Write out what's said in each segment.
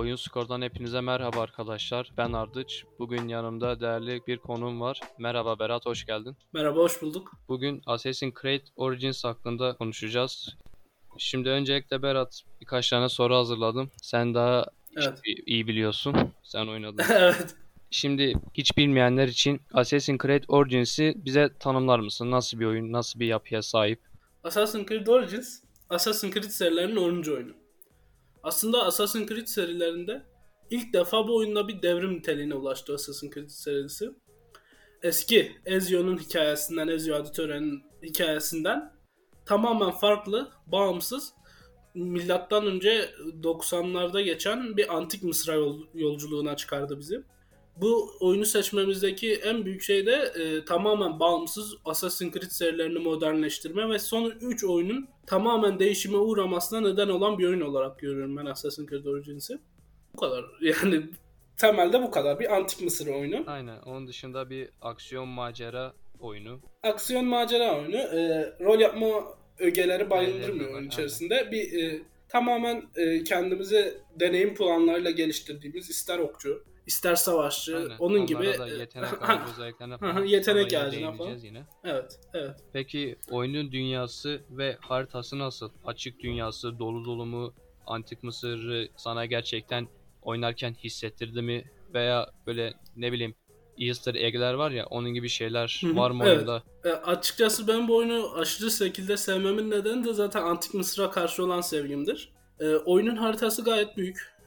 Oyun Skor'dan hepinize merhaba arkadaşlar. Ben Ardıç. Bugün yanımda değerli bir konuğum var. Merhaba Berat, hoş geldin. Merhaba, hoş bulduk. Bugün Assassin's Creed Origins hakkında konuşacağız. Şimdi öncelikle Berat birkaç tane soru hazırladım. Sen daha Evet. iyi- iyi biliyorsun. Sen oynadın. evet. Şimdi hiç bilmeyenler için Assassin's Creed Origins'i bize tanımlar mısın? Nasıl bir oyun, nasıl bir yapıya sahip? Assassin's Creed Origins, Assassin's Creed serilerinin 10. oyunu. Aslında Assassin's Creed serilerinde ilk defa bu oyunda bir devrim niteliğine ulaştı Assassin's Creed serisi. Eski Ezio'nun hikayesinden, Ezio Auditore'nin hikayesinden tamamen farklı, bağımsız, milattan önce 90'larda geçen bir antik Mısır yol- yolculuğuna çıkardı bizi. Bu oyunu seçmemizdeki en büyük şey de e, tamamen bağımsız Assassin's Creed serilerini modernleştirme ve son 3 oyunun tamamen değişime uğramasına neden olan bir oyun olarak görüyorum ben Assassin's Creed Origins'i. Bu kadar. Yani temelde bu kadar. Bir antik Mısır oyunu. Aynen. Onun dışında bir aksiyon macera oyunu. Aksiyon macera oyunu. E, rol yapma ögeleri bayındırmıyor oyun içerisinde. Bir e, tamamen e, kendimizi deneyim puanlarıyla geliştirdiğimiz ister okçu, ister savaşçı, Aynen. onun Onlara gibi e, yetenek ağacı özelliklerine falan yetenek ağacına falan. yine. evet, evet. Peki oyunun dünyası ve haritası nasıl? Açık dünyası dolu dolu mu? Antik Mısır'ı sana gerçekten oynarken hissettirdi mi? Veya böyle ne bileyim Easter egg'ler var ya onun gibi şeyler var mı evet. oyunda? E, açıkçası ben bu oyunu aşırı şekilde sevmemin nedeni de zaten Antik Mısır'a karşı olan sevgimdir. E, oyunun haritası gayet büyük.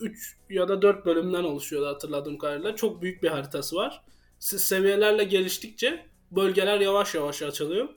3 ya da 4 bölümden oluşuyordu hatırladığım kadarıyla. Çok büyük bir haritası var. Se- seviyelerle geliştikçe bölgeler yavaş yavaş açılıyor.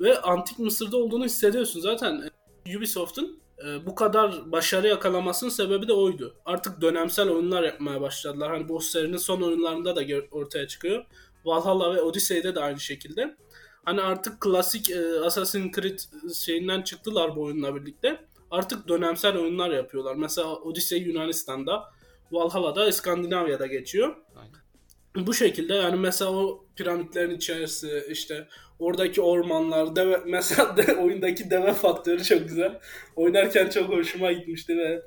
Ve Antik Mısır'da olduğunu hissediyorsun. Zaten e, Ubisoft'un e, bu kadar başarı yakalamasının sebebi de oydu. Artık dönemsel oyunlar yapmaya başladılar. Hani bu serinin son oyunlarında da ortaya çıkıyor. Valhalla ve Odyssey'de de aynı şekilde. Hani artık klasik e, Assassin's Creed şeyinden çıktılar bu oyunla birlikte. Artık dönemsel oyunlar yapıyorlar. Mesela Odyssey Yunanistan'da, Valhalla'da İskandinavya'da geçiyor. Aynen. Bu şekilde yani mesela o piramitlerin içerisi işte oradaki ormanlar deve, mesela de, oyundaki deve faktörü çok güzel. Oynarken çok hoşuma gitmişti ve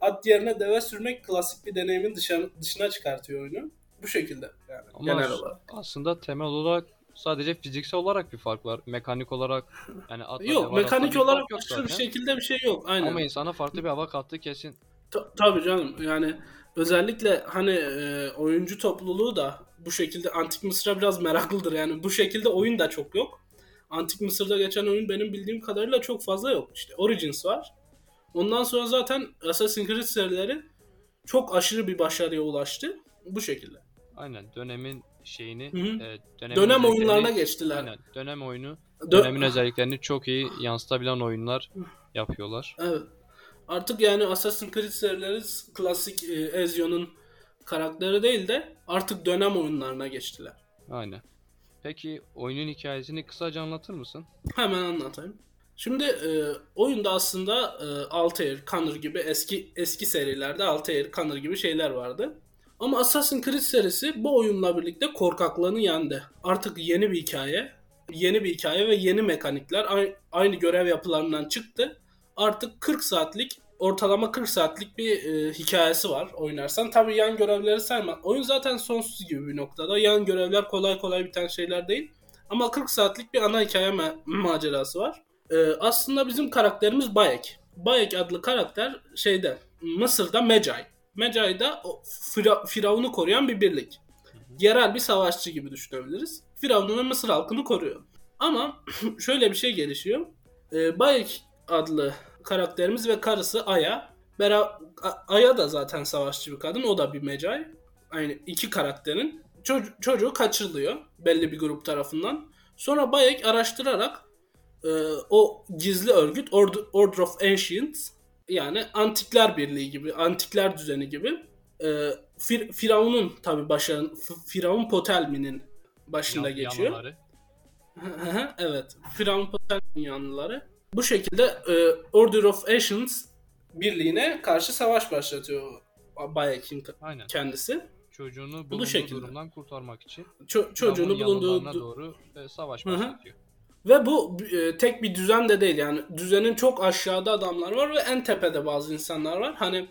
at yerine deve sürmek klasik bir deneyimin dışına, dışına çıkartıyor oyunu. Bu şekilde yani Ama genel olarak. aslında temel olarak sadece fiziksel olarak bir fark var. Mekanik olarak yani atla Yok mekanik bir olarak fark yok aşırı bir zaten. şekilde bir şey yok. Aynen. Ama insana farklı bir hava kattı kesin. Ta- tabii canım yani özellikle hani e, oyuncu topluluğu da bu şekilde Antik Mısır'a biraz meraklıdır yani bu şekilde oyun da çok yok. Antik Mısır'da geçen oyun benim bildiğim kadarıyla çok fazla yok. İşte Origins var. Ondan sonra zaten Assassin's Creed serileri çok aşırı bir başarıya ulaştı. Bu şekilde. Aynen dönemin şeyini Hı hı. e, Dönem özelliklerini- oyunlarına geçtiler. Aynen dönem oyunu Dö- dönemin özelliklerini çok iyi yansıtabilen oyunlar yapıyorlar. Evet. Artık yani Assassin's Creed serileri klasik e, Ezio'nun karakteri değil de artık dönem oyunlarına geçtiler. Aynen. Peki oyunun hikayesini kısaca anlatır mısın? Hemen anlatayım. Şimdi e, oyunda aslında e, Altair, Connor gibi eski eski serilerde Altair, Connor gibi şeyler vardı. Ama Assassin's Creed serisi bu oyunla birlikte korkaklığını yendi. Artık yeni bir hikaye, yeni bir hikaye ve yeni mekanikler aynı, görev yapılarından çıktı. Artık 40 saatlik, ortalama 40 saatlik bir e, hikayesi var oynarsan. Tabii yan görevleri sayma. Oyun zaten sonsuz gibi bir noktada. Yan görevler kolay kolay biten şeyler değil. Ama 40 saatlik bir ana hikaye ma- macerası var. Ee, aslında bizim karakterimiz Bayek. Bayek adlı karakter şeyde Mısır'da Mecai. Mecai da o Fira- Firavun'u koruyan bir birlik. Yerel bir savaşçı gibi düşünebiliriz. Firavun'u ve Mısır halkını koruyor. Ama şöyle bir şey gelişiyor. Ee, Bayek adlı karakterimiz ve karısı Aya. Bera- Aya da zaten savaşçı bir kadın. O da bir Mecai. Aynı iki karakterin çocuğu, çocuğu kaçırılıyor belli bir grup tarafından. Sonra Bayek araştırarak e, o gizli örgüt Order of Ancients yani Antikler Birliği gibi, Antikler düzeni gibi e, Fir- Firavun'un tabi başarın Firavun Potelmi'nin başında Yan- geçiyor. evet. Firavun Potelmi'nin yanlıları. Bu şekilde e, Order of Ancients birliğine karşı savaş başlatıyor Bayek'in Aynen. kendisi. Çocuğunu bulunduğu şekilde. durumdan kurtarmak için Ço- çocuğunu bulunduğu du- doğru e, savaş Hı hı. Ve bu e, tek bir düzen de değil yani düzenin çok aşağıda adamlar var ve en tepede bazı insanlar var. Hani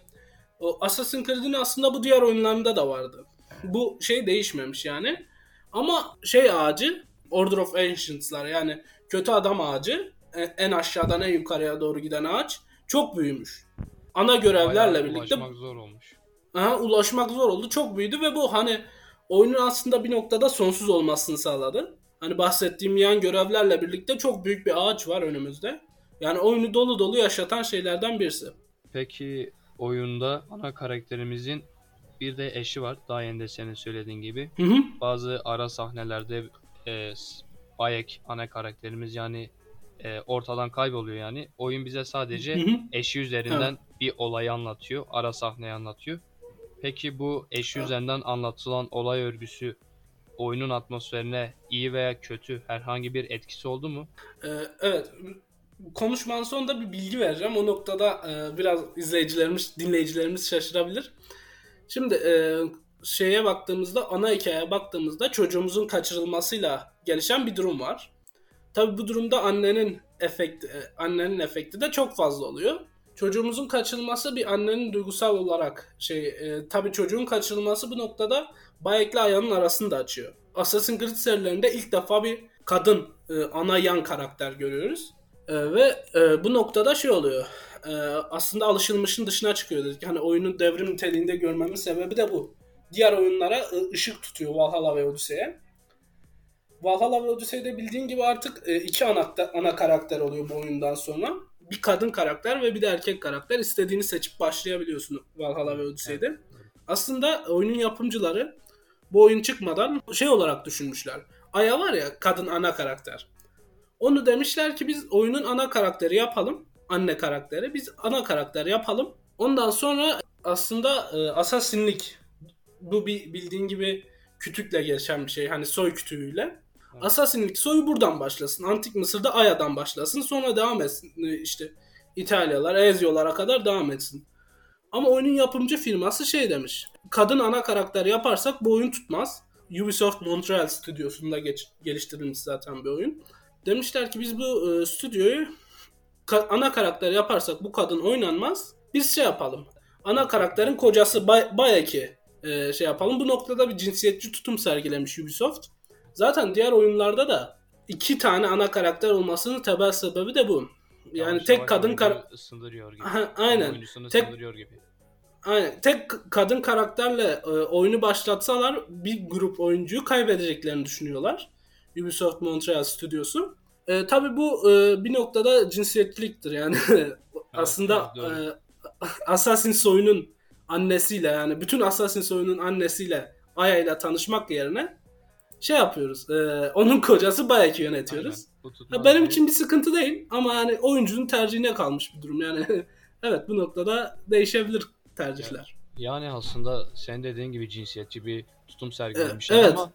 O Assassin's Creed'in aslında bu diğer oyunlarında da vardı. Bu şey değişmemiş yani. Ama şey ağacı Order of Ancients'lar yani kötü adam ağacı e, en aşağıdan en yukarıya doğru giden ağaç çok büyümüş. Ana görevlerle Bayağı birlikte ulaşmak zor olmuş. aha, ulaşmak zor oldu. Çok büyüdü ve bu hani oyunun aslında bir noktada sonsuz olmasını sağladı. Hani bahsettiğim yan görevlerle birlikte çok büyük bir ağaç var önümüzde. Yani oyunu dolu dolu yaşatan şeylerden birisi. Peki oyunda ana karakterimizin bir de eşi var. Daha de senin söylediğin gibi. Hı hı. Bazı ara sahnelerde e, Bayek ana karakterimiz yani e, ortadan kayboluyor yani. Oyun bize sadece Hı hı. eşi üzerinden bir olayı anlatıyor. Ara sahneyi anlatıyor. Peki bu eşi üzerinden anlatılan olay örgüsü oyunun atmosferine iyi veya kötü herhangi bir etkisi oldu mu? Ee, evet. Konuşmanın sonunda bir bilgi vereceğim. O noktada e, biraz izleyicilerimiz, dinleyicilerimiz şaşırabilir. Şimdi e, şeye baktığımızda, ana hikayeye baktığımızda çocuğumuzun kaçırılmasıyla gelişen bir durum var. Tabi bu durumda annenin efekti, e, annenin efekti de çok fazla oluyor. Çocuğumuzun kaçırılması bir annenin duygusal olarak şey, e, tabi çocuğun kaçırılması bu noktada Bayek'le Aya'nın arasını da açıyor. Assassin's Creed serilerinde ilk defa bir kadın e, ana yan karakter görüyoruz. E, ve e, bu noktada şey oluyor. E, aslında alışılmışın dışına çıkıyor dedik. Hani oyunun devrim niteliğinde görmemin sebebi de bu. Diğer oyunlara e, ışık tutuyor Valhalla ve Odyssey'e. Valhalla ve Odyssey'de bildiğin gibi artık e, iki ana, ana karakter oluyor bu oyundan sonra. Bir kadın karakter ve bir de erkek karakter. İstediğini seçip başlayabiliyorsun Valhalla ve Odyssey'de. Aslında oyunun yapımcıları bu oyun çıkmadan şey olarak düşünmüşler. Aya var ya kadın ana karakter. Onu demişler ki biz oyunun ana karakteri yapalım. Anne karakteri. Biz ana karakter yapalım. Ondan sonra aslında e, asasinlik bu bir bildiğin gibi kütükle gelişen bir şey. Hani soy kütüğüyle. Asasinlik soyu buradan başlasın. Antik Mısır'da Aya'dan başlasın. Sonra devam etsin. E, işte İtalyalar, Ezio'lara kadar devam etsin. Ama oyunun yapımcı firması şey demiş. Kadın ana karakter yaparsak bu oyun tutmaz. Ubisoft Montreal stüdyosunda geç, geliştirilmiş zaten bir oyun. Demişler ki biz bu e, stüdyoyu ka- ana karakter yaparsak bu kadın oynanmaz. Biz şey yapalım. Ana karakterin kocası Bay- Bayek'i e, şey yapalım. Bu noktada bir cinsiyetçi tutum sergilemiş Ubisoft. Zaten diğer oyunlarda da iki tane ana karakter olmasının temel sebebi de bu. Yani Yavaş tek kadın kar ısındırıyor gibi. Aha, aynen. Oyuncusunu Tek- ısındırıyor gibi. Aynen. Tek kadın karakterle e, oyunu başlatsalar bir grup oyuncuyu kaybedeceklerini düşünüyorlar. Ubisoft Montreal stüdyosu. E, tabii bu e, bir noktada cinsiyetçiliktir yani. Aslında evet, e, Assassin soyunun annesiyle yani bütün Assassin soyunun annesiyle Aya ile tanışmak yerine şey yapıyoruz. e, onun kocası Bayek'i yönetiyoruz. Aynen. Ha, benim için bir sıkıntı değil ama yani oyuncunun tercihine kalmış bir durum. Yani evet bu noktada değişebilir tercihler. Yani aslında sen dediğin gibi cinsiyetçi bir tutum sergilemişler evet. ama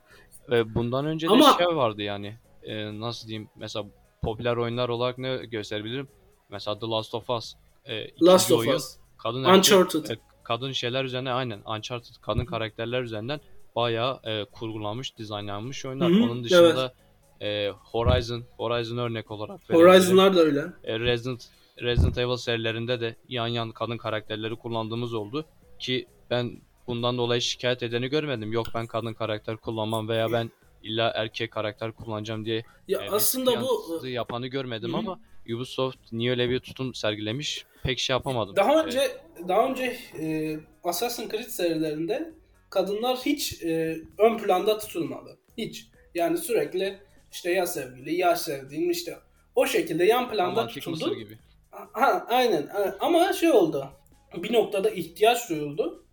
e, bundan önce de Ama- şey vardı yani. E, nasıl diyeyim? Mesela popüler oyunlar olarak ne gösterebilirim? Mesela The Last of Us. E, Last of oyun. Us, Kadın erkek- Uncharted. e, kadın şeyler üzerine aynen Uncharted kadın karakterler üzerinden bayağı e, kurgulanmış, dizaynlanmış oyunlar. Hı hı, Onun dışında e, Horizon, Horizon örnek olarak. Horizon'lar da öyle. E, Resident Resident Evil serilerinde de yan yan kadın karakterleri kullandığımız oldu ki ben bundan dolayı şikayet edeni görmedim. Yok ben kadın karakter kullanmam veya ben illa erkek karakter kullanacağım diye Ya e, aslında bu yapanı görmedim Hı hı. ama Ubisoft niye öyle bir tutum sergilemiş pek şey yapamadım. daha E, önce daha önce e, Assassin's Creed serilerinde kadınlar hiç e, ön planda tutulmadı. Hiç. Yani sürekli işte ya sevgili ya sevdiğim işte o şekilde yan planda romantik tutuldu. Gibi. Ha, aynen. Ama şey oldu. Bir noktada ihtiyaç duyuldu.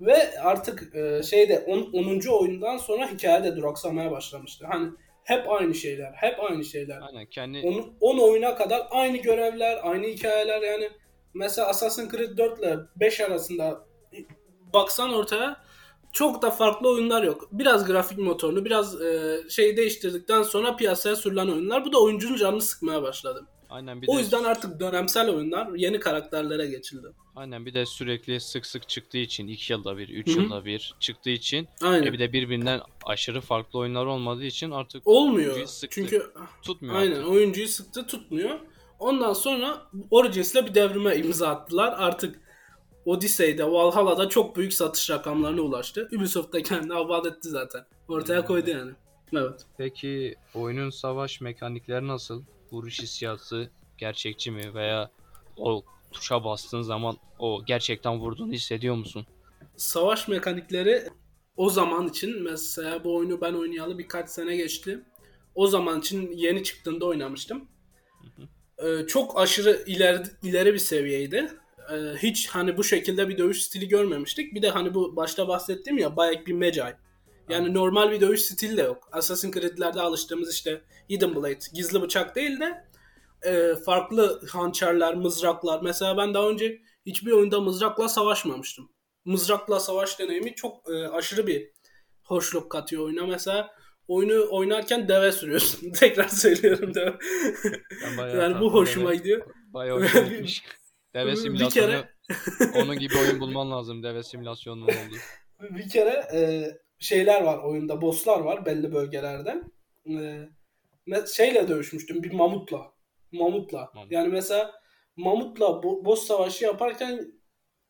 Ve artık e, şeyde 10. oyundan sonra hikaye de duraksamaya başlamıştı. Hani hep aynı şeyler, hep aynı şeyler. Aynen kendi 10 oyuna kadar aynı görevler, aynı hikayeler yani mesela Assassin's Creed 4 ile 5 arasında baksan ortaya çok da farklı oyunlar yok. Biraz grafik motorunu, biraz e, şey değiştirdikten sonra piyasaya sürülen oyunlar. Bu da oyuncunun canını sıkmaya başladı. aynen bir O de yüzden artık dönemsel oyunlar yeni karakterlere geçildi. aynen bir de sürekli sık sık çıktığı için 2 yılda bir, 3 Hı hı. yılda bir çıktığı için Aynen. e bir de birbirinden aşırı farklı oyunlar olmadığı için artık Olmuyor. sıktı. Çünkü tutmuyor aynen artık. oyuncuyu sıktı tutmuyor. Ondan sonra Origins'le bir devrime imza attılar. Artık Odyssey'de, Valhalla'da çok büyük satış rakamlarına ulaştı. Ubisoft da kendini abat etti zaten. Ortaya Hmm. koydu yani. Evet. Peki oyunun savaş mekanikleri nasıl? Vuruş hissiyatı gerçekçi mi? Veya o tuşa bastığın zaman o gerçekten vurduğunu hissediyor musun? Savaş mekanikleri o zaman için mesela bu oyunu ben oynayalı birkaç sene geçti. O zaman için yeni çıktığında oynamıştım. Ee, çok aşırı ileri, ileri bir seviyeydi. Ee, hiç hani bu şekilde bir dövüş stili görmemiştik. Bir de hani bu başta bahsettiğim ya bayağı bir mecai. Yani Aynen. normal bir dövüş stili de yok. Assassin's Creed'lerde alıştığımız işte Hidden Blade, gizli bıçak değil de e, farklı hançerler, mızraklar. Mesela ben daha önce hiçbir oyunda mızrakla savaşmamıştım. Mızrakla savaş deneyimi çok e, aşırı bir hoşluk katıyor oyuna. Mesela oyunu oynarken deve sürüyorsun. Tekrar söylüyorum deve. Bayağı yani bu hoşuma deve- gidiyor. Bayağı hoşuma gitmiş. Deve simülasyonu. kere- onun gibi oyun bulman lazım. Deve simülasyonunun olduğu. Bir kere e, şeyler var oyunda, bosslar var belli bölgelerde. E, şeyle dövüşmüştüm bir mamutla. Mamutla. Mamut. Yani mesela mamutla bo- boss savaşı yaparken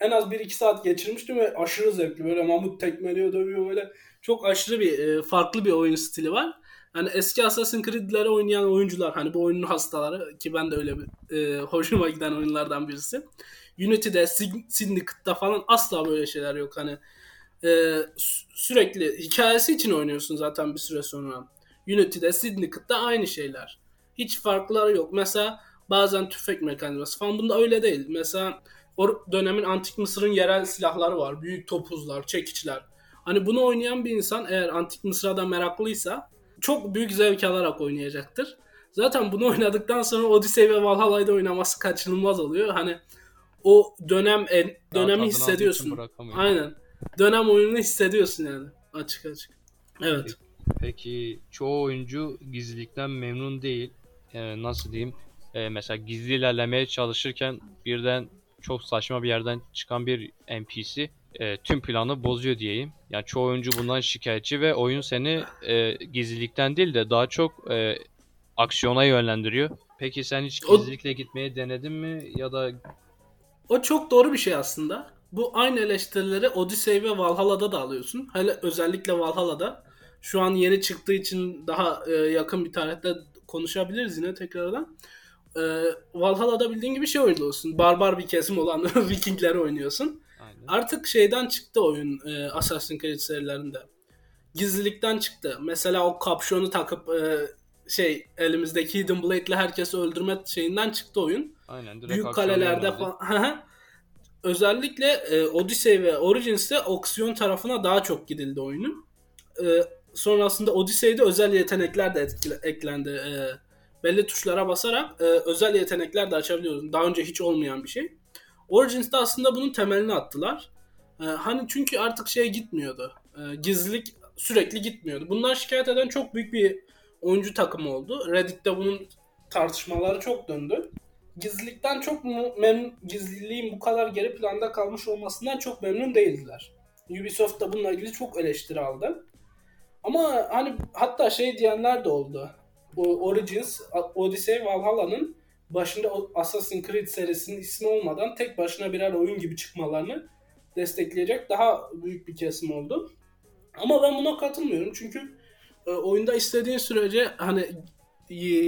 en az 1-2 saat geçirmiştim ve aşırı zevkli. Böyle mamut tekmeliyor, dövüyor böyle. Çok aşırı bir e, farklı bir oyun stili var. Hani eski Assassin's Creed'leri oynayan oyuncular hani bu oyunun hastaları ki ben de öyle bir e, hoşuma giden oyunlardan birisi. Unity'de, Syndicate'da falan asla böyle şeyler yok. Hani e, sü- sürekli hikayesi için oynuyorsun zaten bir süre sonra. Unity'de, Syndicate'da aynı şeyler. Hiç farkları yok. Mesela bazen tüfek mekanizması falan bunda öyle değil. Mesela o dönemin antik Mısır'ın yerel silahları var. Büyük topuzlar, çekiçler. Hani bunu oynayan bir insan eğer antik Mısır'a da meraklıysa çok büyük zevk alarak oynayacaktır. Zaten bunu oynadıktan sonra Odyssey ve Valhalla'yı da oynaması kaçınılmaz oluyor. Hani o dönem tadını dönemi hissediyorsun. Aynen. Dönem oyununu hissediyorsun yani. Açık açık. Evet. Peki çoğu oyuncu gizlilikten memnun değil. Ee, nasıl diyeyim? Ee, mesela gizli ilerlemeye çalışırken birden çok saçma bir yerden çıkan bir NPC e, tüm planı bozuyor diyeyim. Yani çoğu oyuncu bundan şikayetçi ve oyun seni e, gizlilikten değil de daha çok e, aksiyona yönlendiriyor. Peki sen hiç O- gizlilikle gitmeyi denedin mi ya da O çok doğru bir şey aslında. Bu aynı eleştirileri Odyssey ve Valhalla'da da alıyorsun. Hele özellikle Valhalla'da. Şu an yeni çıktığı için daha e, yakın bir tarihte konuşabiliriz yine tekrardan. E, Valhalla'da bildiğin gibi şey oynuyorsun. Barbar bir kesim olan Vikingleri oynuyorsun. Artık şeyden çıktı oyun e, Assassin's Creed serilerinde. Gizlilikten çıktı. Mesela o kapşonu takıp e, şey elimizdeki Hidden Blade'le herkesi öldürme şeyinden çıktı oyun Aynen direkt büyük kalelerde falan. Özellikle e, Odyssey ve Origins'te aksiyon tarafına daha çok gidildi oyunun. E, sonrasında Odyssey'de özel yetenekler de etkile- eklendi. E, belli tuşlara basarak e, özel yetenekler de açabiliyoruz. Daha önce hiç olmayan bir şey. Origins'te aslında bunun temelini attılar. E, hani çünkü artık şey gitmiyordu. E, gizlilik sürekli gitmiyordu. Bundan şikayet eden çok büyük bir oyuncu takımı oldu. Reddit'te bunun tartışmaları çok döndü gizlilikten çok memnun, gizliliğin bu kadar geri planda kalmış olmasından çok memnun değildiler. Ubisoft da bununla ilgili çok eleştiri aldı. Ama hani hatta şey diyenler de oldu. O Origins, Odyssey, Valhalla'nın başında Assassin's Creed serisinin ismi olmadan tek başına birer oyun gibi çıkmalarını destekleyecek daha büyük bir kesim oldu. Ama ben buna katılmıyorum çünkü e, oyunda istediğin sürece hani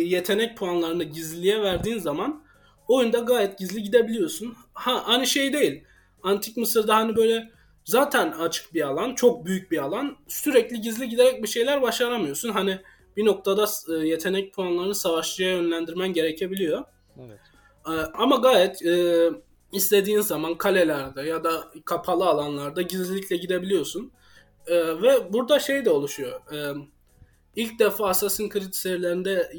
yetenek puanlarını gizliliğe verdiğin zaman oyunda gayet gizli gidebiliyorsun. Ha hani şey değil. Antik Mısır'da hani böyle zaten açık bir alan, çok büyük bir alan. Sürekli gizli giderek bir şeyler başaramıyorsun. Hani bir noktada e, yetenek puanlarını savaşçıya yönlendirmen gerekebiliyor. Evet. Ee, Ama gayet e, istediğin zaman kalelerde ya da kapalı alanlarda gizlilikle gidebiliyorsun. Ve burada şey de oluşuyor. Ee, ilk defa Assassin's Creed serilerinde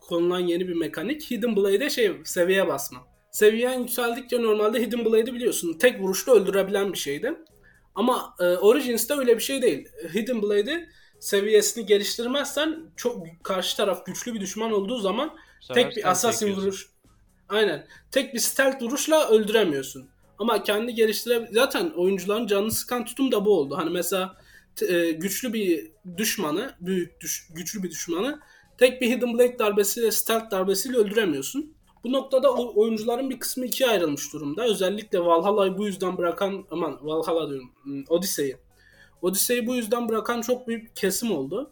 konulan yeni bir mekanik Hidden Blade'e şey seviye basma. Seviyen yükseldikçe normalde Hidden Blade'i biliyorsun. Tek vuruşta öldürebilen bir şeydi. Ama e, Origins'te öyle bir şey değil. Hidden Blade'i seviyesini geliştirmezsen çok karşı taraf güçlü bir düşman olduğu zaman Bu sefer tek bir assassin vuruş aynen tek bir stealth vuruşla öldüremiyorsun. Ama kendi geliştire zaten oyuncuların canını sıkan tutum da bu oldu. Hani mesela e, güçlü bir düşmanı, büyük düş- güçlü bir düşmanı tek bir hidden blade darbesiyle stealth darbesiyle öldüremiyorsun. Bu noktada oyuncuların bir kısmı ikiye ayrılmış durumda. Özellikle Valhalla'yı bu yüzden bırakan aman Valhalla diyorum hmm, Odyssey'i. Odyssey'i bu yüzden bırakan çok büyük bir kesim oldu.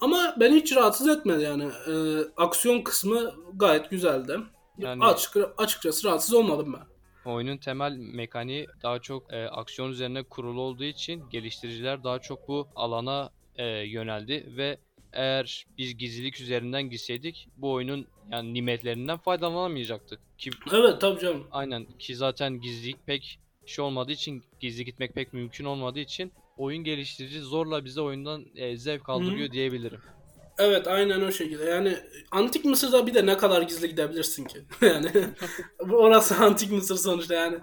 Ama beni hiç rahatsız etmedi yani. E, aksiyon kısmı gayet güzeldi. Yani Açık, açıkçası rahatsız olmadım ben. Oyunun temel mekaniği daha çok e, aksiyon üzerine kurulu olduğu için geliştiriciler daha çok bu alana e, yöneldi ve eğer biz gizlilik üzerinden gitseydik bu oyunun yani nimetlerinden faydalanamayacaktık. Ki, evet tabii canım. Aynen ki zaten gizlilik pek şey olmadığı için gizli gitmek pek mümkün olmadığı için oyun geliştirici zorla bize oyundan e, zevk aldırıyor Hı-hı. diyebilirim. Evet aynen o şekilde. Yani Antik Mısır'da bir de ne kadar gizli gidebilirsin ki? yani orası Antik Mısır sonuçta yani.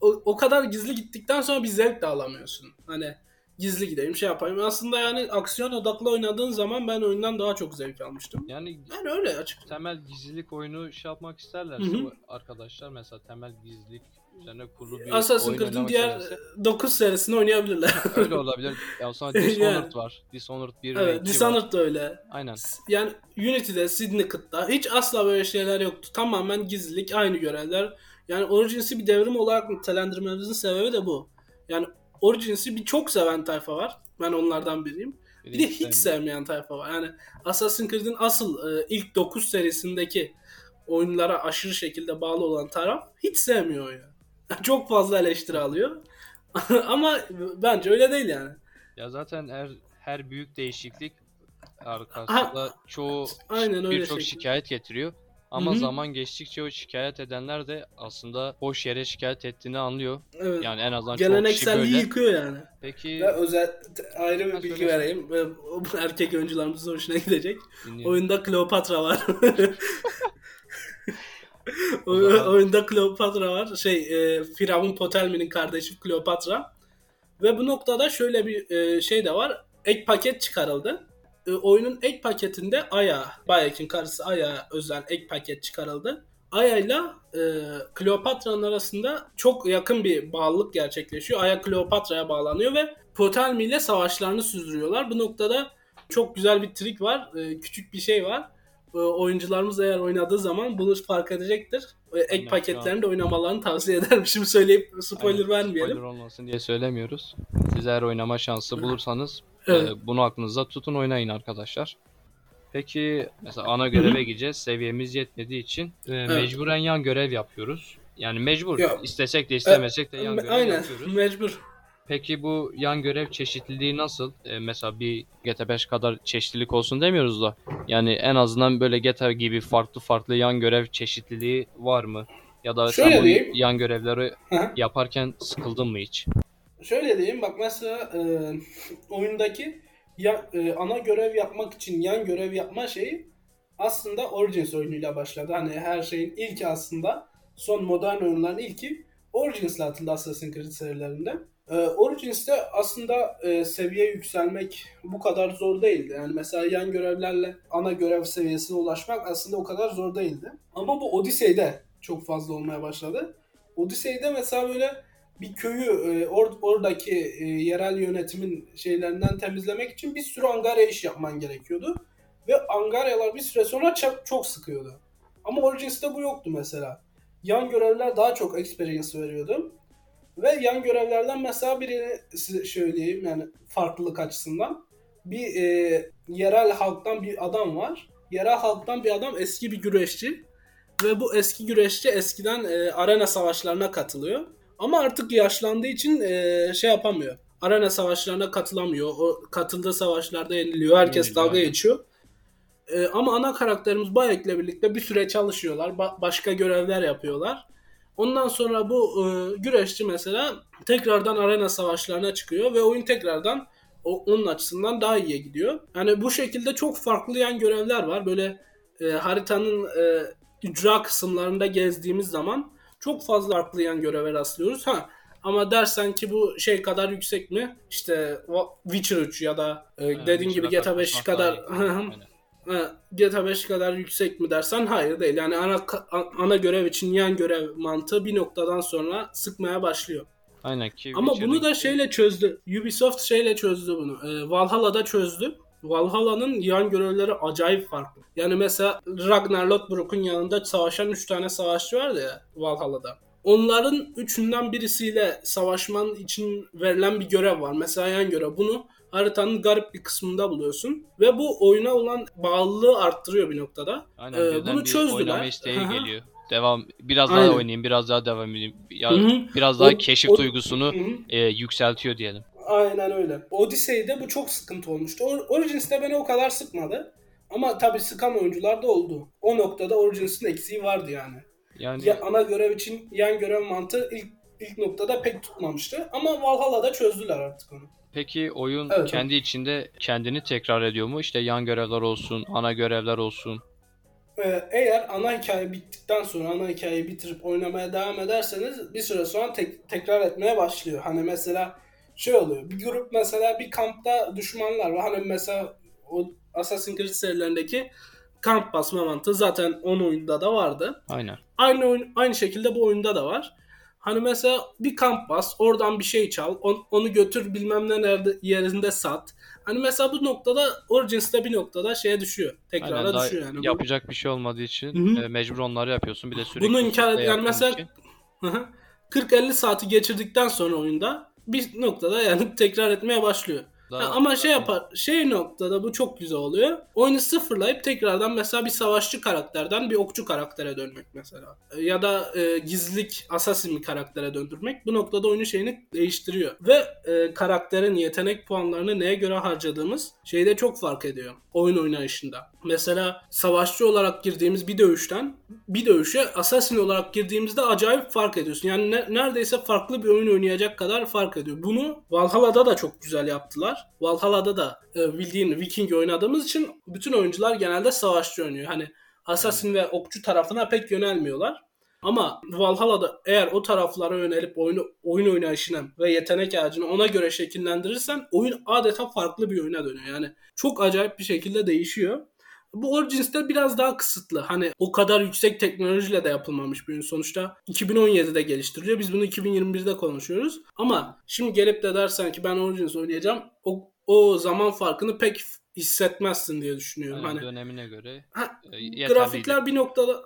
O, o kadar gizli gittikten sonra bir zevk de alamıyorsun. Hani gizli gideyim şey yapayım. Aslında yani aksiyon odaklı oynadığın zaman ben oyundan daha çok zevk almıştım. Yani, yani öyle açık. Temel gizlilik oyunu şey yapmak isterlerse Hı-hı. arkadaşlar mesela temel gizlilik üzerine kurulu bir Assassin's Creed'in diğer isterse, 9 serisini oynayabilirler. öyle olabilir. Ya sonra Dishonored yani, var. Dishonored 1 evet, ve 2 Dishonored da öyle. Aynen. Yani Unity'de, Syndicate'da hiç asla böyle şeyler yoktu. Tamamen gizlilik, aynı görevler. Yani Origins'i bir devrim olarak nitelendirmemizin sebebi de bu. Yani Origins'i bir çok seven tayfa var. Ben onlardan biriyim. Bir de hiç sevmeyen tayfa var. Yani Assassin's Creed'in asıl e, ilk 9 serisindeki oyunlara aşırı şekilde bağlı olan taraf hiç sevmiyor ya. çok fazla eleştiri alıyor. Ama bence öyle değil yani. Ya zaten her her büyük değişiklik arkasında ha, çoğu birçok şikayet getiriyor. Ama Hı-hı. zaman geçtikçe o şikayet edenler de aslında boş yere şikayet ettiğini anlıyor. Evet. Yani en azından Gelenekselliği çok yıkıyor yani. Peki Ve özel ayrı bir bilgi vereyim. Erkek oyuncularımızın hoşuna gidecek. Dinliyorum. Oyunda Kleopatra var. oyunda Kleopatra var. Şey, e, Firavun Potelmi'nin kardeşi Kleopatra. Ve bu noktada şöyle bir e, şey de var. Ek paket çıkarıldı e, oyunun ek paketinde Aya, Bayek'in karısı Aya özel ek paket çıkarıldı. Aya ile Kleopatra'nın arasında çok yakın bir bağlılık gerçekleşiyor. Aya Kleopatra'ya bağlanıyor ve Potelmi ile savaşlarını sürdürüyorlar. Bu noktada çok güzel bir trik var. E, küçük bir şey var. E, oyuncularımız eğer oynadığı zaman bunu fark edecektir. E, ek Aynen, paketlerinde oynamalarını tavsiye ederim. Şimdi söyleyip spoiler Aynen, vermeyelim. Spoiler olmasın diye söylemiyoruz. Siz eğer oynama şansı bulursanız Evet. Ee, bunu aklınızda tutun oynayın arkadaşlar. Peki mesela ana göreve Hı-hı. gideceğiz. Seviyemiz yetmediği için e, evet. mecburen yan görev yapıyoruz. Yani mecbur. Ya, İstesek de istemesek de yan e, görev aynen, yapıyoruz. mecbur. Peki bu yan görev çeşitliliği nasıl? Ee, mesela bir GTA 5 kadar çeşitlilik olsun demiyoruz da. Yani en azından böyle GTA gibi farklı farklı yan görev çeşitliliği var mı? Ya da Şöyle sen bu yan görevleri Hı-hı. yaparken sıkıldın mı hiç? Şöyle diyeyim bak mesela e, oyundaki ya, e, ana görev yapmak için yan görev yapma şeyi aslında Origins oyunuyla başladı. Hani her şeyin ilki aslında son modern oyunların ilki Origins'le atıldı Assassin's Creed serilerinde. Ee, Origins'te aslında e, seviye yükselmek bu kadar zor değildi. Yani mesela yan görevlerle ana görev seviyesine ulaşmak aslında o kadar zor değildi. Ama bu Odyssey'de çok fazla olmaya başladı. Odyssey'de mesela böyle bir köyü e, or, oradaki e, yerel yönetimin şeylerinden temizlemek için bir sürü angarya iş yapman gerekiyordu. Ve angaryalar bir süre sonra çok sıkıyordu. Ama Origins'te bu yoktu mesela. Yan görevler daha çok experience veriyordu. Ve yan görevlerden mesela birini size söyleyeyim yani farklılık açısından. Bir e, yerel halktan bir adam var. Yerel halktan bir adam eski bir güreşçi. Ve bu eski güreşçi eskiden e, arena savaşlarına katılıyor. Ama artık yaşlandığı için e, şey yapamıyor. Arena savaşlarına katılamıyor. O katıldığı savaşlarda yeniliyor. Herkes Yeniliyor, dalga geçiyor. E, ama ana karakterimiz Bayek'le birlikte bir süre çalışıyorlar. Ba- başka görevler yapıyorlar. Ondan sonra bu e, güreşçi mesela tekrardan arena savaşlarına çıkıyor ve oyun tekrardan o, onun açısından daha iyiye gidiyor. Yani bu şekilde çok farklı yan görevler var. Böyle e, haritanın e, ücra kısımlarında gezdiğimiz zaman çok fazla farklı yan göreve rastlıyoruz. Ha ama dersen ki bu şey kadar yüksek mi? İşte Witcher 3 ya da e, dediğin gibi GTA 5 kadar GTA 5 kadar yüksek mi dersen hayır değil. Yani ana ana görev için yan görev mantığı bir noktadan sonra sıkmaya başlıyor. Aynen ki. Ama bunu da şeyle çözdü. Ubisoft şeyle çözdü bunu. E, Valhalla'da çözdü. Valhalla'nın yan görevleri acayip farklı. Yani mesela Ragnar Lothbrok'un yanında savaşan 3 tane savaşçı vardı ya Valhalla'da. Onların üçünden birisiyle savaşman için verilen bir görev var. Mesela yan görev. Bunu haritanın garip bir kısmında buluyorsun. Ve bu oyuna olan bağlılığı arttırıyor bir noktada. Aynen Ee, bunu çözdüler. oynama isteği geliyor. Devam biraz daha Aynen. oynayayım, biraz daha devam edeyim. Ya, Hı hı. biraz daha O- keşif o- duygusunu Hı hı. e, yükseltiyor diyelim. Aynen öyle. Odyssey'de bu çok sıkıntı olmuştu. Or- Origins'te beni o kadar sıkmadı. Ama tabii sıkan oyuncular da oldu. O noktada Origins'in eksiği vardı yani. Yani Ya ana görev için yan görev mantığı ilk ilk noktada pek tutmamıştı. Ama Valhalla'da çözdüler artık onu. Peki oyun Evet, kendi içinde kendini tekrar ediyor mu? İşte yan görevler olsun, ana görevler olsun. Ee, eğer ana hikaye bittikten sonra ana hikayeyi bitirip oynamaya devam ederseniz bir süre sonra tek- tekrar etmeye başlıyor. Hani mesela şey oluyor. Bir grup mesela bir kampta düşmanlar var. Hani mesela o Assassin's Creed serilerindeki kamp basma mantığı zaten 10 oyunda da vardı. Aynen. Aynı oyun, aynı şekilde bu oyunda da var. Hani mesela bir kamp bas, oradan bir şey çal, on- onu götür bilmem ne nerede yerinde sat. Hani mesela bu noktada Origins'te bir noktada şeye düşüyor. Tekrara Aynen düşüyor yani. Yapacak bir şey olmadığı için e, mecbur onları yapıyorsun. Bir de sürekli Bunu inkar üstte yani mesela için. Hı hı. 40-50 saati geçirdikten sonra oyunda bir noktada yani tekrar etmeye başlıyor. Daha- Ha, ama şey yapar, şey noktada bu çok güzel oluyor. Oyunu sıfırlayıp tekrardan mesela bir savaşçı karakterden bir okçu karaktere dönmek mesela. Ya da e, gizlilik assassin bir karaktere döndürmek. Bu noktada oyunun şeyini değiştiriyor. Ve e, karakterin yetenek puanlarını neye göre harcadığımız şeyde çok fark ediyor. Oyun oynayışında. Mesela savaşçı olarak girdiğimiz bir dövüşten bir dövüşe assassin olarak girdiğimizde acayip fark ediyorsun. Yani ne- neredeyse farklı bir oyun oynayacak kadar fark ediyor. Bunu Valhalla'da da çok güzel yaptılar. Valhalla'da da e, bildiğin Viking oynadığımız için bütün oyuncular genelde savaşçı oynuyor. Hani assassin ve okçu tarafına pek yönelmiyorlar. Ama Valhalla'da eğer o taraflara yönelip oyunu, oyun oynayışına ve yetenek ağacını ona göre şekillendirirsen oyun adeta farklı bir oyuna dönüyor. Yani çok acayip bir şekilde değişiyor. Bu Origins'te biraz daha kısıtlı. Hani o kadar yüksek teknolojiyle de yapılmamış bir oyun. Sonuçta 2017'de geliştiriliyor. Biz bunu 2021'de konuşuyoruz. Ama şimdi gelip de dersen ki ben Origins oynayacağım. O, o zaman farkını pek hissetmezsin diye düşünüyorum. Aynen, hani dönemine göre Ha, e, grafikler bir noktada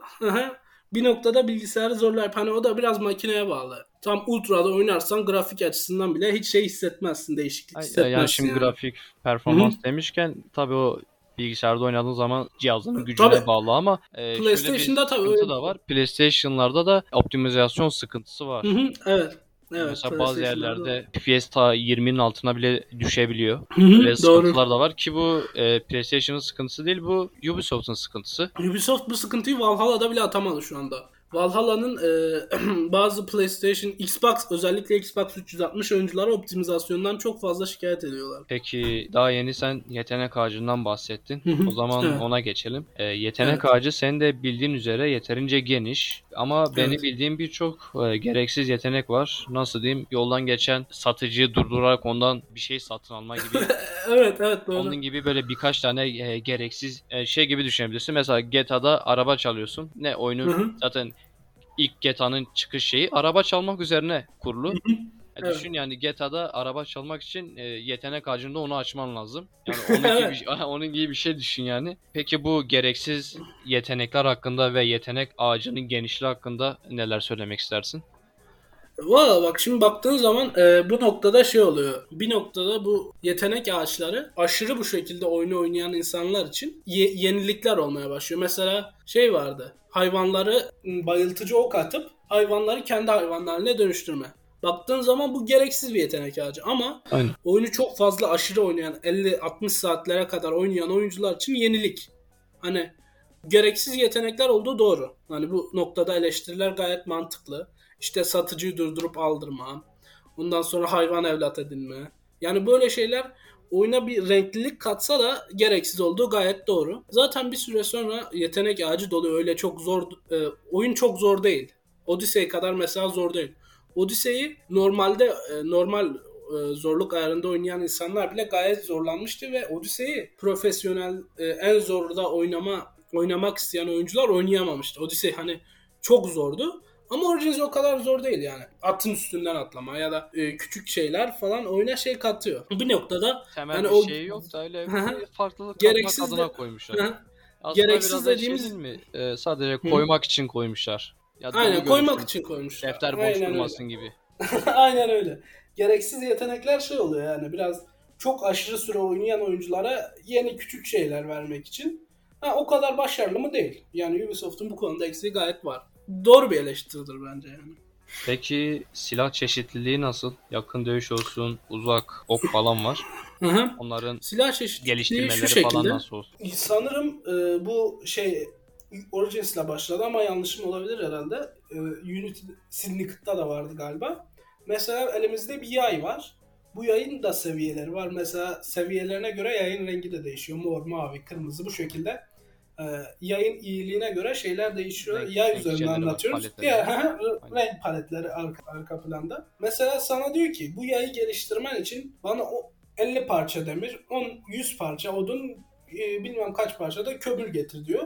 bir noktada bilgisayarı zorlar. Hani o da biraz makineye bağlı. Tam ultra'da oynarsan grafik açısından bile hiç şey hissetmezsin. Değişiklik hissetmezsin. yani şimdi yani. grafik performans demişken tabii o bilgisayarda oynadığın zaman cihazın gücüne Tabii. bağlı ama e, PlayStation'da tabii sıkıntı da var. PlayStation'larda da optimizasyon sıkıntısı var. Hı hı, evet. Evet, Mesela bazı yerlerde FPS ta 20'nin altına bile düşebiliyor. Böyle doğru. sıkıntılar da var ki bu e, PlayStation'ın sıkıntısı değil bu Ubisoft'un sıkıntısı. Ubisoft bu sıkıntıyı Valhalla'da bile atamadı şu anda. Valhalla'nın e, bazı PlayStation, Xbox özellikle Xbox 360 oyuncuları optimizasyondan çok fazla şikayet ediyorlar. Peki daha yeni sen yetenek ağacından bahsettin. O zaman evet. ona geçelim. E, yetenek Evet. ağacı senin de bildiğin üzere yeterince geniş ama benim Evet. bildiğim birçok e, gereksiz yetenek var. Nasıl diyeyim? Yoldan geçen satıcıyı durdurarak ondan bir şey satın alma gibi. evet evet doğru. Onun gibi böyle birkaç tane e, gereksiz e, şey gibi düşünebilirsin. Mesela GTA'da araba çalıyorsun. Ne hı. zaten ilk GTA'nın çıkış şeyi araba çalmak üzerine kurulu. E, Evet. Düşün yani GTA'da araba çalmak için e, yetenek ağacında onu açman lazım. Yani onun gibi, bir- onun gibi bir şey düşün yani. Peki bu gereksiz yetenekler hakkında ve yetenek ağacının genişliği hakkında neler söylemek istersin? Valla bak şimdi baktığın zaman e, bu noktada şey oluyor. Bir noktada bu yetenek ağaçları aşırı bu şekilde oyunu oynayan insanlar için ye- yenilikler olmaya başlıyor. Mesela şey vardı. Hayvanları m, bayıltıcı ok atıp hayvanları kendi hayvan haline dönüştürme. Baktığın zaman bu gereksiz bir yetenek ağacı ama Aynen. oyunu çok fazla aşırı oynayan 50-60 saatlere kadar oynayan oyuncular için yenilik. Hani gereksiz yetenekler olduğu doğru. Hani bu noktada eleştiriler gayet mantıklı. İşte satıcıyı durdurup aldırma. Ondan sonra hayvan evlat edinme. Yani böyle şeyler oyuna bir renklilik katsa da gereksiz olduğu gayet doğru. Zaten bir süre sonra yetenek ağacı doluyor. Öyle çok zor e, oyun çok zor değil. Odyssey kadar mesela zor değil. Odyssey'i normalde e, normal e, zorluk ayarında oynayan insanlar bile gayet zorlanmıştı ve Odyssey'i profesyonel e, en zorda oynama oynamak isteyen oyuncular oynayamamıştı. Odyssey hani çok zordu Ama Origins o kadar zor değil yani. Atın üstünden atlama ya da e, küçük şeyler falan oyuna şey katıyor. Bir noktada Temel Yani bir o- şey yok da öyle Hı hı. bir farklılık Gereksiz katmak adına de- koymuşlar. Aslında Gereksiz da dediğimiz- şey mi? Ee, sadece koymak için koymuşlar. Ya aynen koymak için koymuşlar. Defter boş Aynen öyle. durmasın gibi. Aynen öyle. Gereksiz yetenekler şey oluyor yani biraz çok aşırı süre oynayan oyunculara yeni küçük şeyler vermek için. Ha, o kadar başarılı mı değil. Yani Ubisoft'un bu konuda eksiği gayet var. Doğru bir eleştiridir bence yani. Peki silah çeşitliliği nasıl? Yakın dövüş olsun, uzak, ok falan var. Hı hı. Onların Silah çeşitliliği şu geliştirmeleri şekilde. falan nasıl olsun? Sanırım e, bu şey Origins'le başladı ama yanlışım olabilir herhalde. E, Unity Syndicate'da da vardı galiba. Mesela elimizde bir yay var. Bu yayın da seviyeleri var. Mesela seviyelerine göre yayın rengi de değişiyor. Mor, mavi, kırmızı bu şekilde. E, yayın iyiliğine göre şeyler değişiyor. Renk- yay renk üzerinden şeyleri var, anlatıyoruz. paletleri Diğer renk paletleri arka, arka planda. Mesela sana diyor ki bu yayı geliştirmen için bana o 50 parça demir, 10 100 parça odun, e, bilmem kaç parça da kömür getir diyor.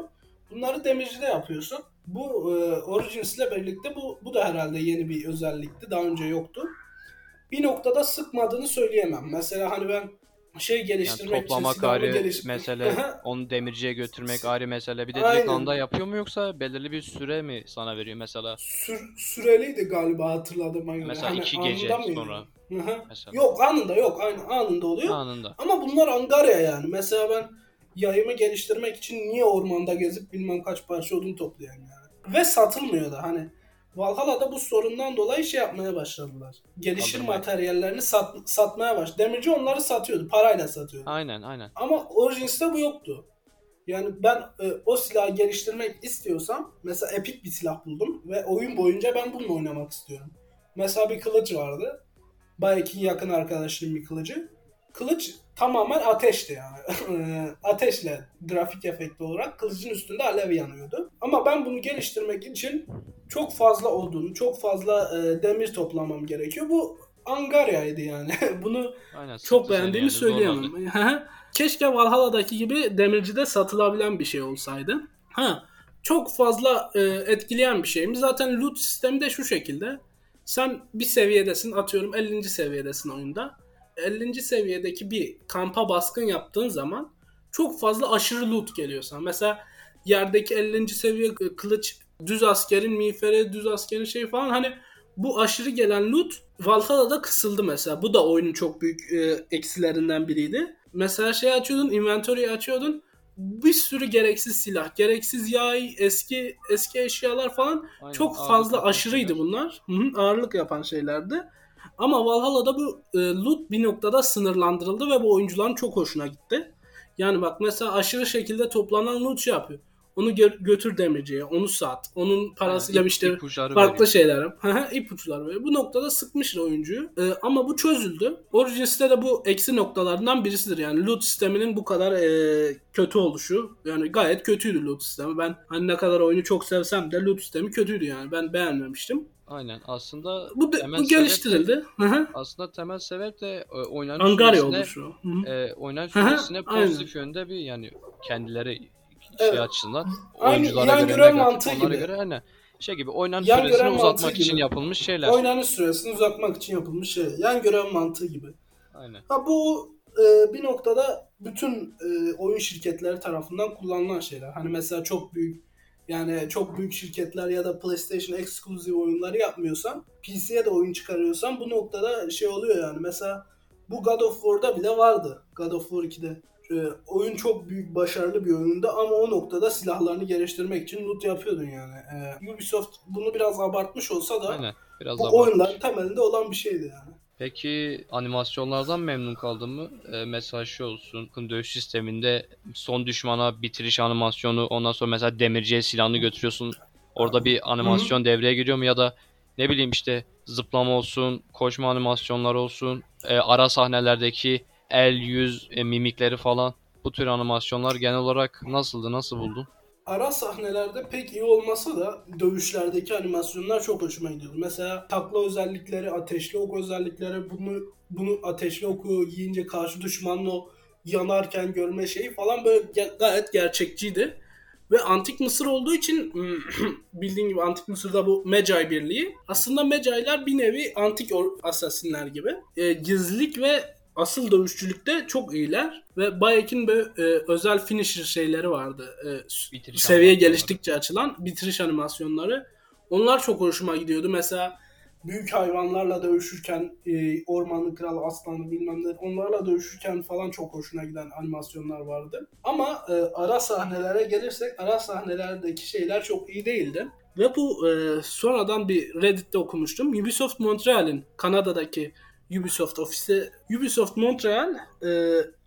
Bunları demircide yapıyorsun. Bu e, Origins ile birlikte bu bu da herhalde yeni bir özellikti. Daha önce yoktu. Bir noktada sıkmadığını söyleyemem. Mesela hani ben şey Yani geliştirmek toplamak için silahımı ayrı geliş- mesele, onu demirciye götürmek ayrı mesele. Bir de Aynen. direkt anda yapıyor mu yoksa belirli bir süre mi sana veriyor mesela? Sür- süreliydi galiba hatırladığıma göre. Mesela Hani iki gece sonra mesela. Yok anında yok. Aynı anında oluyor. Anında. Ama bunlar Angarya yani. Mesela ben yayımı geliştirmek için niye ormanda gezip bilmem kaç parça odun toplayayım yani. Ve satılmıyor da hani. Valhalla'da bu sorundan dolayı şey yapmaya başladılar. Gelişim Kaldırmaya. materyallerini sat, satmaya baş. Demirci onları satıyordu. Parayla satıyordu. Aynen aynen. Ama Origins'te bu yoktu. Yani ben e, o silahı geliştirmek istiyorsam mesela epik bir silah buldum ve oyun boyunca ben bununla oynamak istiyorum. Mesela bir kılıç vardı. Bayek'in yakın arkadaşının bir kılıcı. Kılıç tamamen ateşti yani. Ateşle grafik efekti olarak kılıcın üstünde alev yanıyordu. Ama ben bunu geliştirmek için çok fazla odun, çok fazla e, demir toplamam gerekiyor. Bu Angarya'ydı yani. bunu Aynen. çok beğendiğimi yani, söyleyemem. Keşke Valhalla'daki gibi demircide satılabilen bir şey olsaydı. Ha, çok fazla e, etkileyen bir şey mi? Zaten loot sistemi de şu şekilde. Sen bir seviyedesin atıyorum 50. seviyedesin oyunda. 50. seviyedeki bir kampa baskın yaptığın zaman çok fazla aşırı loot geliyor sana. Mesela yerdeki 50. seviye e, kılıç düz askerin miğferi düz askerin şey falan hani bu aşırı gelen loot Valhalla'da kısıldı mesela. Bu da oyunun çok büyük e, eksilerinden biriydi. Mesela şey açıyordun, inventory'yi açıyordun. Bir sürü gereksiz silah, gereksiz yay, eski eski eşyalar falan Aynen, çok fazla aşırıydı şeyler. bunlar. Hı hı, ağırlık yapan şeylerdi. Ama Valhalla'da bu e, loot bir noktada sınırlandırıldı ve bu oyuncuların çok hoşuna gitti. Yani bak mesela aşırı şekilde toplanan loot şey yapıyor. Onu gö- götür demirciye, onu sat. Onun parasıyla ip- işte farklı veriyor. şeyler yap. İpuçları veriyor. Bu noktada sıkmıştır oyuncuyu. Ee, ama bu çözüldü. Origins'te de bu eksi noktalarından birisidir. Yani loot sisteminin bu kadar e, kötü oluşu. Yani gayet kötüydü loot sistemi. Ben hani ne kadar oyunu çok sevsem de loot sistemi kötüydü yani. Ben beğenmemiştim. Aynen. Aslında Bu, de- temel bu de- geliştirildi. Hı. aslında temel sebep de e, oynanış Angarya süresine, oluşu. E, oynanış süresine pozitif yönde bir yani kendileri şey Evet. açısından Aynı oyunculara göre negatif, mantığı gibi. göre hani şey gibi oynanış Yan süresini uzatmak mantığı için gibi. yapılmış şeyler. Oynanış süresini uzatmak için yapılmış şey. Yan görev mantığı gibi. Aynen. Ha bu e, bir noktada bütün e, oyun şirketleri tarafından kullanılan şeyler. Hani mesela çok büyük yani çok büyük şirketler ya da PlayStation exclusive oyunları yapmıyorsan, PC'ye de oyun çıkarıyorsan bu noktada şey oluyor yani. Mesela bu God of War'da bile vardı. God of War 2'de. E, oyun çok büyük başarılı bir oyundu ama o noktada silahlarını geliştirmek için loot yapıyordun yani. E, Ubisoft bunu biraz abartmış olsa da Aynen. Biraz bu abartmış. oyunların temelinde olan bir şeydi yani. Peki animasyonlardan memnun kaldın mı? Ee, mesela şu olsun. Dövüş sisteminde son düşmana bitiriş animasyonu ondan sonra mesela demirciye silahını götürüyorsun. Orada bir animasyon devreye giriyor mu ya da ne bileyim işte zıplama olsun, koşma animasyonları olsun, e, ara sahnelerdeki el, yüz, e, mimikleri falan. Bu tür animasyonlar genel olarak nasıldı? Nasıl buldun? ara sahnelerde pek iyi olmasa da dövüşlerdeki animasyonlar çok hoşuma gidiyordu. Mesela takla özellikleri, ateşli ok özellikleri, bunu bunu ateşli oku yiyince karşı düşmanla o yanarken görme şeyi falan böyle gayet gerçekçiydi. Ve Antik Mısır olduğu için bildiğin gibi Antik Mısır'da bu Magi birliği. Aslında Magi'ler bir nevi antik asasinler gibi. E, gizlilik ve asıl dövüşçülükte çok iyiler. Ve Bayek'in böyle e, özel finisher şeyleri vardı. E, seviye geliştikçe açılan bitiriş animasyonları. Onlar çok hoşuma gidiyordu. Mesela büyük hayvanlarla dövüşürken e, ormanlı kral aslanı bilmem ne onlarla dövüşürken falan çok hoşuna giden animasyonlar vardı. Ama e, ara sahnelere gelirsek ara sahnelerdeki şeyler çok iyi değildi. Ve bu e, sonradan bir Reddit'te okumuştum. Ubisoft Montreal'in Kanada'daki Ubisoft ofisi Ubisoft Montreal e,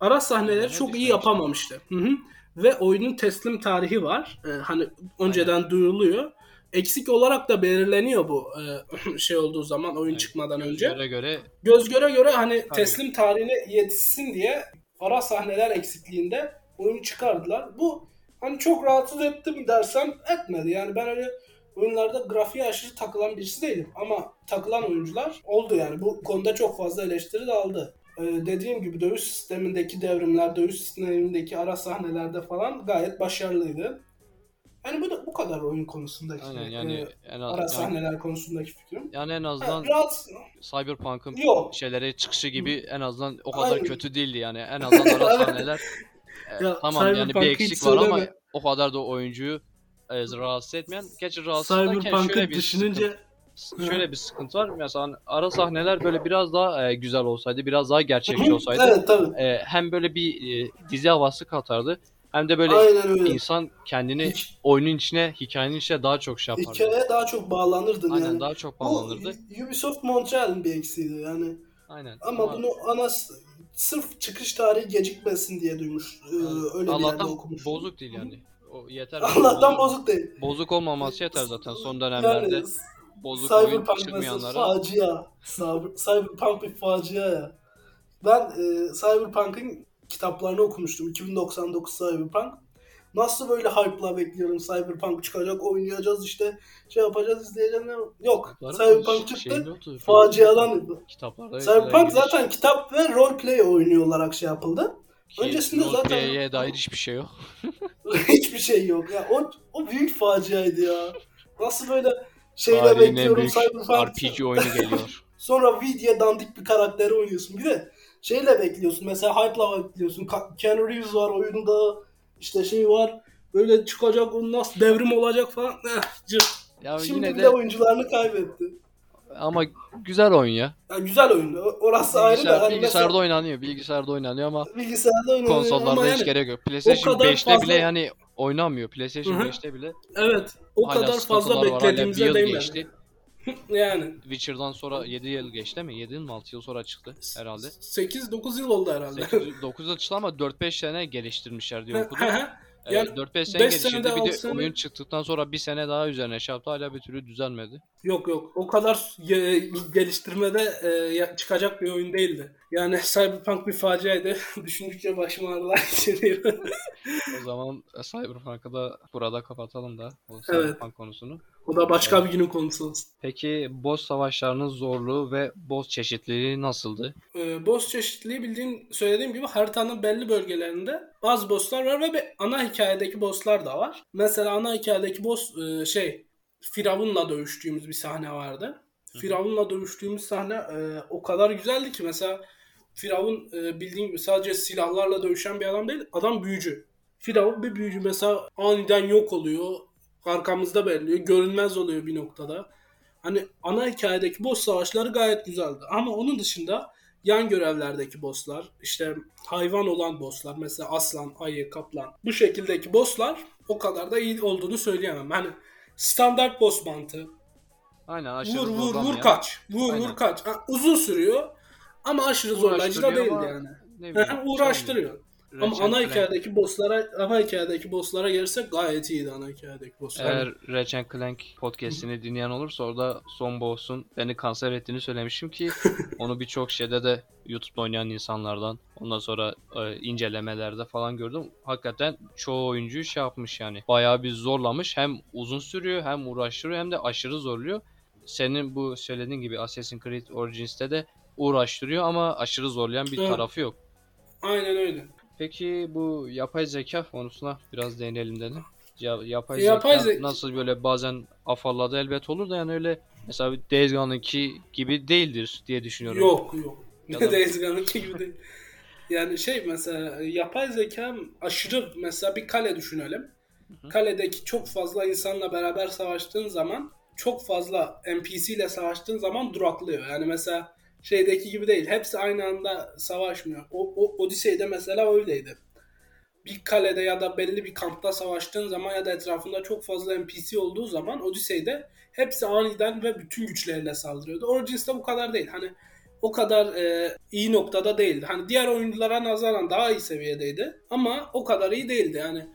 ara sahneleri çok iyi yapamamıştı. Hı hı. Ve oyunun teslim tarihi var. E, hani önceden Aynen. duyuruluyor eksik olarak da belirleniyor bu e, şey olduğu zaman oyun yani çıkmadan göz önce. Göre göre göz göre göre hani Tabii. teslim tarihine yetişsin diye ara sahneler eksikliğinde oyunu çıkardılar. Bu hani çok rahatsız etti mi dersem etmedi. Yani ben öyle oyunlarda grafiğe aşırı takılan birisi değilim. Ama takılan oyuncular oldu yani. Bu konuda çok fazla eleştiri de aldı. Ee, dediğim gibi dövüş sistemindeki devrimler, dövüş sistemindeki ara sahnelerde falan gayet başarılıydı. Yani bu da bu kadar oyun konusundaki Aynen, yani e, en az, ara sahneler yani, konusundaki fikrim. Yani en azından ha, rahat... Cyberpunk'ın şeyleri çıkışı gibi en azından o kadar Aynen. kötü değildi yani. En azından ara sahneler e, ya, tamam yani bir eksik var ama o kadar da oyuncuyu e, rahatsız etmeyen. Gerçi rahatsız ederken şöyle bir düşününce sıkıntı, şöyle bir sıkıntı var. Mesela ara sahneler böyle biraz daha e, güzel olsaydı, biraz daha gerçekçi olsaydı. evet, tabii. E, hem böyle bir e, dizi havası katardı hem de böyle insan kendini Hiç... oyunun içine, hikayenin içine daha çok şey yapardı. Hikayeye daha çok bağlanırdın Aynen, yani. daha çok bağlanırdı. Bu Ubisoft Montreal'in bir eksiğiydi yani. Aynen. Ama, bunu ana sırf çıkış tarihi gecikmesin diye duymuş. Yani, e, öyle Allah'tan bir yerde okumuş. bozuk değil yani. O yeter. Allah'tan bozuk, bozuk değil. Bozuk olmaması yeter zaten son dönemlerde. Yani, bozuk oyun çıkmayanlara. facia. Cyberpunk bir facia ya. Ben e, Cyberpunk'ın kitaplarını okumuştum. 2099 Cyberpunk. Nasıl böyle hype'la bekliyorum Cyberpunk çıkacak, oynayacağız işte şey yapacağız, izleyeceğiz. Yok. Var Cyberpunk çıktı. Şey yoktu, faciadan. Kitaplarda Cyberpunk zaten kitap ve roleplay oyunu olarak şey yapıldı. Ki Öncesinde zaten roleplay'e dair hiçbir şey yok. hiçbir şey yok ya. O, o büyük faciaydı ya. Nasıl böyle şeyle Tarihin bekliyorum Cyberpunk. RPG oyunu geliyor. Sonra Vidya dandik bir karakteri oynuyorsun. Bir de şeyle bekliyorsun. Mesela hype'la bekliyorsun. Keanu Reeves var oyunda. işte şey var. Böyle çıkacak onun nasıl devrim olacak falan. Eh. Ya Şimdi yine de oyuncularını kaybetti. Ama güzel oyun ya. ya güzel oyun. Orası Bilgisayar, ayrı da. Hani bilgisayarda mesela, oynanıyor. Bilgisayarda oynanıyor ama bilgisayarda oynanıyor konsollarda hiç yani, gerek yok. PlayStation 5'te fazla... bile yani oynamıyor. PlayStation Hı-hı. 5'te bile. Evet. O kadar fazla beklediğimize değmedi. yani. Witcher'dan sonra 7 yıl geçti mi? 7 mi 6 yıl sonra çıktı herhalde. 8-9 yıl oldu herhalde. 8-9 yıl çıktı ama 4-5 sene geliştirmişler diyor okudum. Yani 4-5 sene geliştirdi. Bir de sene... oyun çıktıktan sonra bir sene daha üzerine şey yaptı. Hala bir türlü düzelmedi. Yok yok. O kadar geliştirmede e, çıkacak bir oyun değildi. Yani Cyberpunk bir faciaydı. Düşündükçe başım ağrılar geçiriyor. o zaman Cyberpunk'ı da burada kapatalım da. O Cyberpunk konusunu. O da başka bir günün konusu olsun. Peki boss savaşlarının zorluğu ve boss çeşitliliği nasıldı? Ee, boss çeşitliliği bildiğim söylediğim gibi haritanın belli bölgelerinde bazı bosslar var ve bir ana hikayedeki bosslar da var. Mesela ana hikayedeki boss e, şey Firavun'la dövüştüğümüz bir sahne vardı. Firavun'la dövüştüğümüz sahne e, o kadar güzeldi ki mesela Firavun e, bildiğin gibi sadece silahlarla dövüşen bir adam değil, adam büyücü. Firavun bir büyücü mesela aniden yok oluyor arkamızda belirliyor. Görünmez oluyor bir noktada. Hani ana hikayedeki boss savaşları gayet güzeldi. Ama onun dışında yan görevlerdeki bosslar, işte hayvan olan bosslar, mesela aslan, ayı, kaplan. Bu şekildeki bosslar o kadar da iyi olduğunu söyleyemem. Hani standart boss mantığı. Aynen aşırı Vur vur vur ya. kaç. Vur Aynen. vur kaç. Ha, uzun sürüyor ama aşırı zorlayıcı da değil yani. Ne bileyim, uğraştırıyor. Ama ana hikayedeki bosslara ana hikayedeki bosslara gelirsek gayet iyiydi ana hikayedeki bosslar. Eğer Ratchet Clank podcast'ini dinleyen olursa orada son boss'un beni kanser ettiğini söylemişim ki onu birçok şeyde de YouTube'da oynayan insanlardan ondan sonra e, incelemelerde falan gördüm. Hakikaten çoğu oyuncu şey yapmış yani. Bayağı bir zorlamış. Hem uzun sürüyor hem uğraştırıyor hem de aşırı zorluyor. Senin bu söylediğin gibi Assassin's Creed Origins'te de uğraştırıyor ama aşırı zorlayan bir evet. tarafı yok. Aynen öyle. Peki bu yapay zeka konusuna biraz değinelim dedim. Ya, yapay, Yapay zeka zek- nasıl böyle bazen afalladı elbet olur da yani öyle mesela bir Days Gone'ınki gibi değildir diye düşünüyorum. Yok yok. Ya da- Days Gone'ınki gibi değil. Yani şey mesela yapay zeka aşırı mesela bir kale düşünelim. Kaledeki çok fazla insanla beraber savaştığın zaman çok fazla NPC ile savaştığın zaman duraklıyor. Yani mesela şeydeki gibi değil. Hepsi aynı anda savaşmıyor. O, o Odyssey'de mesela öyleydi. Bir kalede ya da belli bir kampta savaştığın zaman ya da etrafında çok fazla NPC olduğu zaman Odyssey'de hepsi aniden ve bütün güçleriyle saldırıyordu. Origins'te bu kadar değil. Hani o kadar e, iyi noktada değildi. Hani diğer oyunculara nazaran daha iyi seviyedeydi ama o kadar iyi değildi. Yani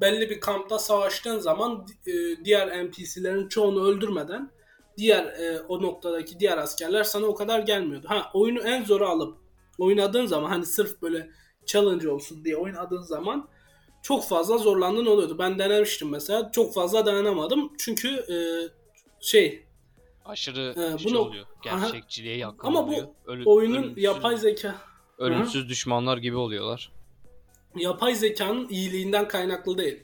belli bir kampta savaştığın zaman e, diğer NPC'lerin çoğunu öldürmeden diğer e, o noktadaki diğer askerler sana o kadar gelmiyordu. Ha oyunu en zoru alıp oynadığın zaman hani sırf böyle challenge olsun diye oynadığın zaman çok fazla zorlandığın oluyordu. Ben denemiştim mesela. Çok fazla dayanamadım. Çünkü e, şey Aşırı şey bunu- oluyor. Gerçekçiliğe yakın ama bu oluyor. Ölü- oyunun ölümsüz- yapay zeka ölümsüz düşmanlar gibi oluyorlar. yapay zekanın iyiliğinden kaynaklı değil.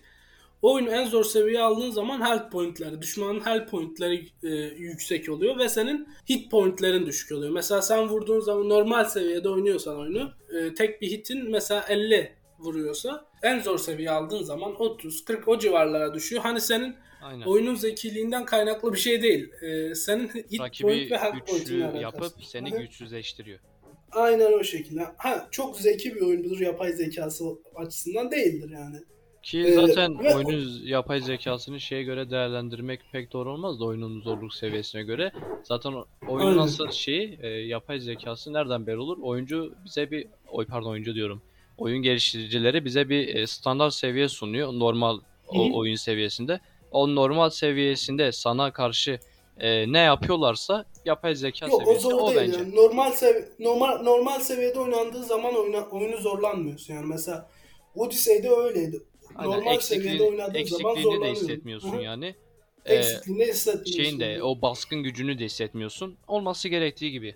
Oyunu en zor seviyeye aldığın zaman health pointleri, düşmanın health pointleri e, yüksek oluyor ve senin hit pointlerin düşük oluyor. Mesela sen vurduğun zaman normal seviyede oynuyorsan oyunu e, tek bir hitin mesela 50 vuruyorsa en zor seviye aldığın zaman 30 40 o civarlara düşüyor. Hani senin Aynen. oyunun zekiliğinden kaynaklı bir şey değil. E, senin hit Rakibi point ve health güçlü pointinle alakası. yapıp seni Hı hı. güçsüzleştiriyor. Aynen o şekilde. Ha çok zeki bir oyundur yapay zekası açısından değildir yani. Ki Ee, zaten ve- oyunun yapay zekasını şeye göre değerlendirmek pek doğru olmaz da oyunun zorluk seviyesine göre. Zaten o- oyunun Aynen. asıl şeyi e, yapay zekası nereden belli olur? Oyuncu bize bir oy pardon oyuncu diyorum. Oyun geliştiricileri bize bir e, standart seviye sunuyor normal o Hı hı. oyun seviyesinde. O normal seviyesinde sana karşı e, ne yapıyorlarsa yapay zeka Yok o seviyesi zor o değil bence. yani. Normal sev normal normal seviyede oynandığı zaman oyuna, oyunu zorlanmıyorsun yani. Mesela Odyssey'de öyleydi. Aynen, normal seviyede eksikliğini, oynadığın zaman eksikliğini de zorlanıyorsun. hissetmiyorsun Hı hı. yani. Ee, Eksikliğini hissetmiyorsun. şeyin de o baskın gücünü de hissetmiyorsun. Olması gerektiği gibi.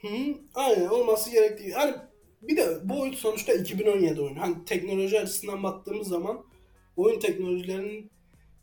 Hı hı. Aynen olması gerektiği. Hani bir de bu oyun sonuçta 2017 oyunu. Hani teknoloji açısından baktığımız zaman oyun teknolojilerinin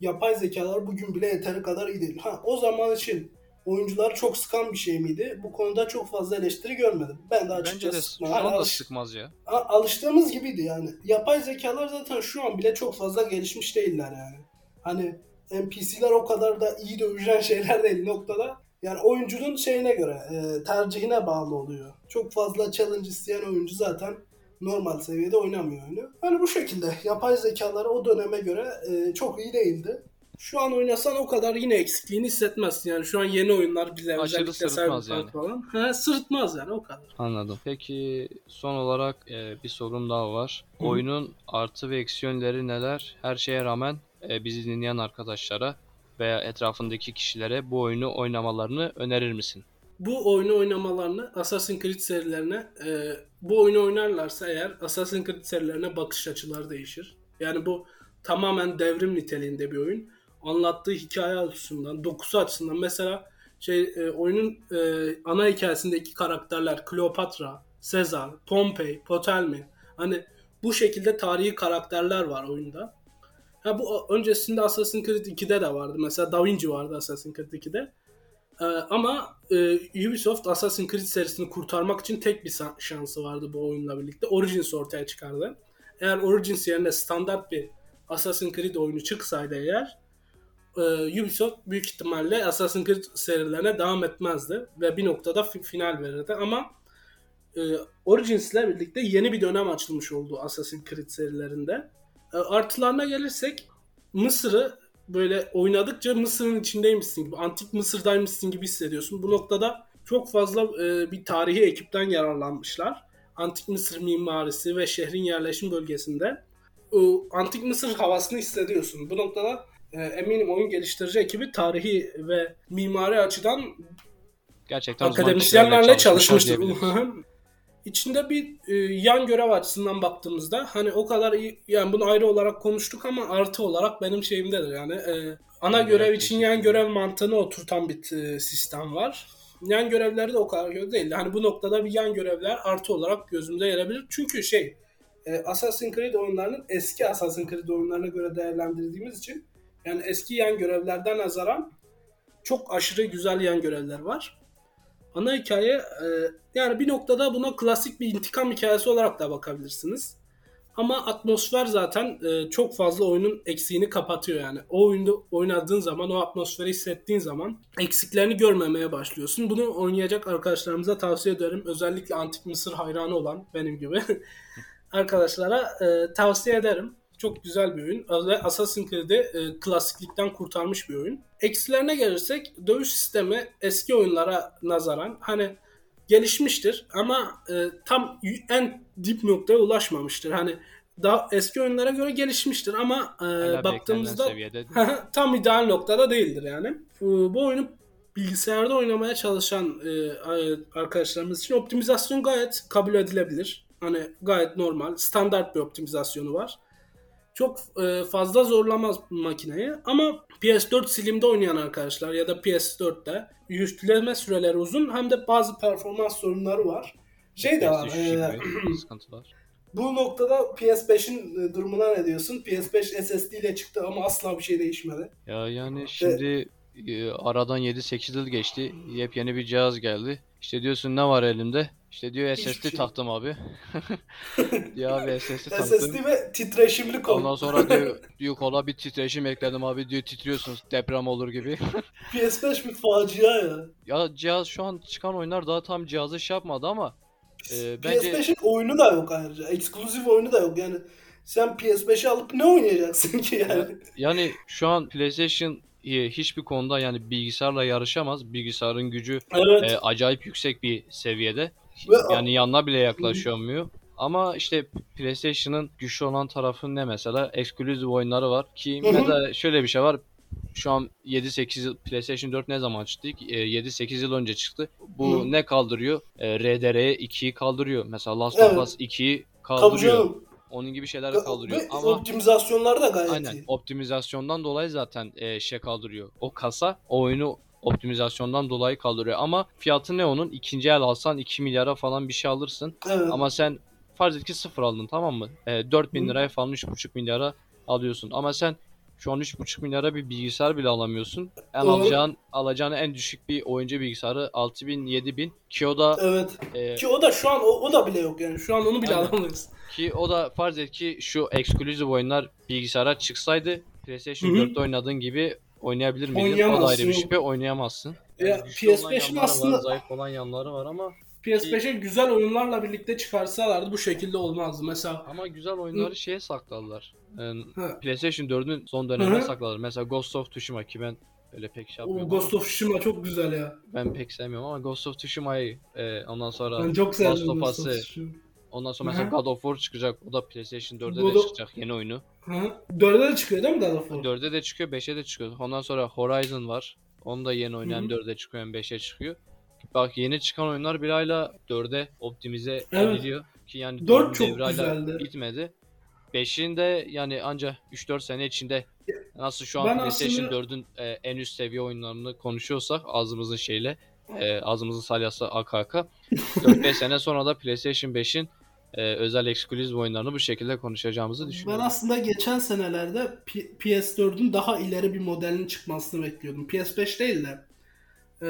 yapay zekalar bugün bile yeteri kadar iyi değil. Ha o zaman için oyuncular çok sıkan bir şey miydi? Bu konuda çok fazla eleştiri görmedim. Ben de Bence açıkçası de şu sıkmadım. Hani anda alış- sıkmaz ya. Alıştığımız gibiydi yani. Yapay zekalar zaten şu an bile çok fazla gelişmiş değiller yani. Hani NPC'ler o kadar da iyi dövüşen şeyler değil noktada. Yani oyuncunun şeyine göre, e, tercihine bağlı oluyor. Çok fazla challenge isteyen oyuncu zaten normal seviyede oynamıyor oyunu. Hani bu şekilde yapay zekaları o döneme göre e, çok iyi değildi. Şu an oynasan o kadar yine eksikliğini hissetmezsin. Yani şu an yeni oyunlar bize Aşırı sırıtmaz yani. falan. He, sırıtmaz yani o kadar. Anladım. Peki son olarak e, bir sorum daha var. Hı. Oyunun artı ve eksi yönleri neler? Her şeye rağmen e, bizi dinleyen arkadaşlara veya etrafındaki kişilere bu oyunu oynamalarını önerir misin? bu oyunu oynamalarını Assassin's Creed serilerine e, bu oyunu oynarlarsa eğer Assassin's Creed serilerine bakış açıları değişir. Yani bu tamamen devrim niteliğinde bir oyun. Anlattığı hikaye açısından, dokusu açısından mesela şey e, oyunun e, ana hikayesindeki karakterler Kleopatra, Sezar, Pompey, Ptolemy hani bu şekilde tarihi karakterler var oyunda. Ha bu öncesinde Assassin's Creed 2'de de vardı. Mesela Da Vinci vardı Assassin's Creed 2'de. Ee, ama e, Ubisoft Assassin's Creed serisini kurtarmak için tek bir şansı vardı bu oyunla birlikte. Origins ortaya çıkardı. Eğer Origins yerine standart bir Assassin's Creed oyunu çıksaydı eğer e, Ubisoft büyük ihtimalle Assassin's Creed serilerine devam etmezdi ve bir noktada fi- final verirdi ama e, Origins ile birlikte yeni bir dönem açılmış oldu Assassin's Creed serilerinde. E, artılarına gelirsek Mısır'ı böyle oynadıkça Mısır'ın içindeymişsin gibi, antik Mısır'daymışsın gibi hissediyorsun. Bu noktada çok fazla e, bir tarihi ekipten yararlanmışlar. Antik Mısır mimarisi ve şehrin yerleşim bölgesinde o antik Mısır havasını hissediyorsun. Bu noktada e, eminim oyun geliştirici ekibi tarihi ve mimari açıdan Gerçekten akademisyenlerle çalışmıştır. İçinde bir e, yan görev açısından baktığımızda hani o kadar iyi yani bunu ayrı olarak konuştuk ama artı olarak benim şeyimdedir yani e, ana Yan görev için yan görev mantığını oturtan bir e, sistem var. Yan görevleri de o kadar kötü değil. Hani bu noktada bir yan görevler artı olarak gözümüze gelebilir. Çünkü şey e, Assassin's Creed oyunlarının eski Assassin's Creed oyunlarına göre değerlendirdiğimiz için yani eski yan görevlerden nazaran çok aşırı güzel yan görevler var. Ana hikaye e, yani bir noktada buna klasik bir intikam hikayesi olarak da bakabilirsiniz. Ama atmosfer zaten e, çok fazla oyunun eksiğini kapatıyor yani. O oyunu oynadığın zaman, o atmosferi hissettiğin zaman eksiklerini görmemeye başlıyorsun. Bunu oynayacak arkadaşlarımıza tavsiye ederim. Özellikle Antik Mısır hayranı olan benim gibi arkadaşlara e, tavsiye ederim. Çok güzel bir oyun. Ve Assassin's Creed'i e, klasiklikten kurtarmış bir oyun. Eksilerine gelirsek dövüş sistemi eski oyunlara nazaran hani gelişmiştir ama e, tam en dip noktaya ulaşmamıştır. Hani daha eski oyunlara göre gelişmiştir ama e, Hala baktığımızda tam ideal noktada değildir yani. Bu, bu oyunu bilgisayarda oynamaya çalışan e, arkadaşlarımız için optimizasyon gayet kabul edilebilir. Hani gayet normal, standart bir optimizasyonu var. Çok e, fazla zorlamaz makineyi ama PS4 Slim'de oynayan arkadaşlar ya da PS4'te yükleme süreleri uzun hem de bazı performans sorunları var. Şey de var. E, sıkıntılar. Bu noktada PS5'in e, durumuna ne diyorsun? PS5 SSD ile çıktı ama asla bir şey değişmedi. Ya yani şimdi e, aradan 7-8 yıl geçti. Yepyeni bir cihaz geldi. İşte diyorsun ne var elimde? İşte diyor SSD şey. taktım abi. diyor abi SSD taktım. SSD ve titreşimli kol. Ondan sonra diyor, diyor kola bir titreşim ekledim abi diyor titriyorsun deprem olur gibi. PS5 bir facia ya. Ya cihaz şu an çıkan oyunlar daha tam cihazı şey yapmadı ama e, bence... PS5'in oyunu da yok ayrıca. Ekskluzif oyunu da yok yani. Sen PS5'i alıp ne oynayacaksın ki yani? Yani şu an PlayStation hiçbir konuda yani bilgisayarla yarışamaz. Bilgisayarın gücü evet. e, acayip yüksek bir seviyede. Ve, yani yanına bile yaklaşamıyor. Ama işte PlayStation'ın güçlü olan tarafı ne mesela? Exclusive oyunları var ki mesela şöyle bir şey var. Şu an 7-8 yıl PlayStation 4 ne zaman çıktı? 7-8 yıl önce çıktı. Bu Hı. ne kaldırıyor? E, RDR 2'yi kaldırıyor. Mesela Last of Us 2'yi kaldırıyor. Onun gibi şeyler kaldırıyor. Ve Ama optimizasyonlar da gayet aynen, iyi. Optimizasyondan dolayı zaten e, şey kaldırıyor. O kasa o oyunu optimizasyondan dolayı kaldırıyor. Ama fiyatı ne onun? İkinci el alsan 2 milyara falan bir şey alırsın. Evet. Ama sen farz et ki sıfır aldın tamam mı? E, 4 bin liraya falan 3,5 milyara alıyorsun. Ama sen şu an 3,5 milyara bir bilgisayar bile alamıyorsun. En Doğru. alacağın, alacağın en düşük bir oyuncu bilgisayarı 6000 7000 ki o da Evet. E, ki o da şu an o, o da bile yok yani. Şu an onu bile aynen. alamayız. Ki o da farz et ki şu exclusive oyunlar bilgisayara çıksaydı PlayStation Hı-hı. 4'te oynadığın gibi oynayabilir miydin? O da ayrı bir şüphe oynayamazsın. Yani ya PS5'in aslında var, zayıf olan yanları var ama PS5'e güzel oyunlarla birlikte çıkarsalardı bu şekilde olmazdı. Mesela ama güzel oyunları şeye sakladılar. Yani PlayStation 4'ün son dönemine sakladılar. Mesela Ghost of Tsushima ki ben öyle pek şey yapmıyorum. Ghost of Tsushima çok güzel ya. Ben pek sevmiyorum ama Ghost of Tsushima'yı e, ondan sonra ben çok Last of Us'ı Ondan sonra mesela God of War çıkacak. O da PlayStation 4'e de çıkacak yeni oyunu. Hı. 4'e de çıkıyor değil mi God of War? 4'e de çıkıyor, 5'e de çıkıyor. Ondan sonra Horizon var. Onu da yeni oynayan 4'e çıkıyor, 5'e çıkıyor. Bak yeni çıkan oyunlar bir ayla 4'e optimize evet. ediliyor. Ki yani 4 çok güzeldi. Bitmedi. 5'in de yani anca 3-4 sene içinde nasıl şu an ben PlayStation aslında... 4'ün e, en üst seviye oyunlarını konuşuyorsak ağzımızın şeyle e, ağzımızın salyası AKK 4-5 sene sonra da PlayStation 5'in e, özel ekskluzif oyunlarını bu şekilde konuşacağımızı düşünüyorum. Ben aslında geçen senelerde PS4'ün daha ileri bir modelinin çıkmasını bekliyordum. PS5 değil de e,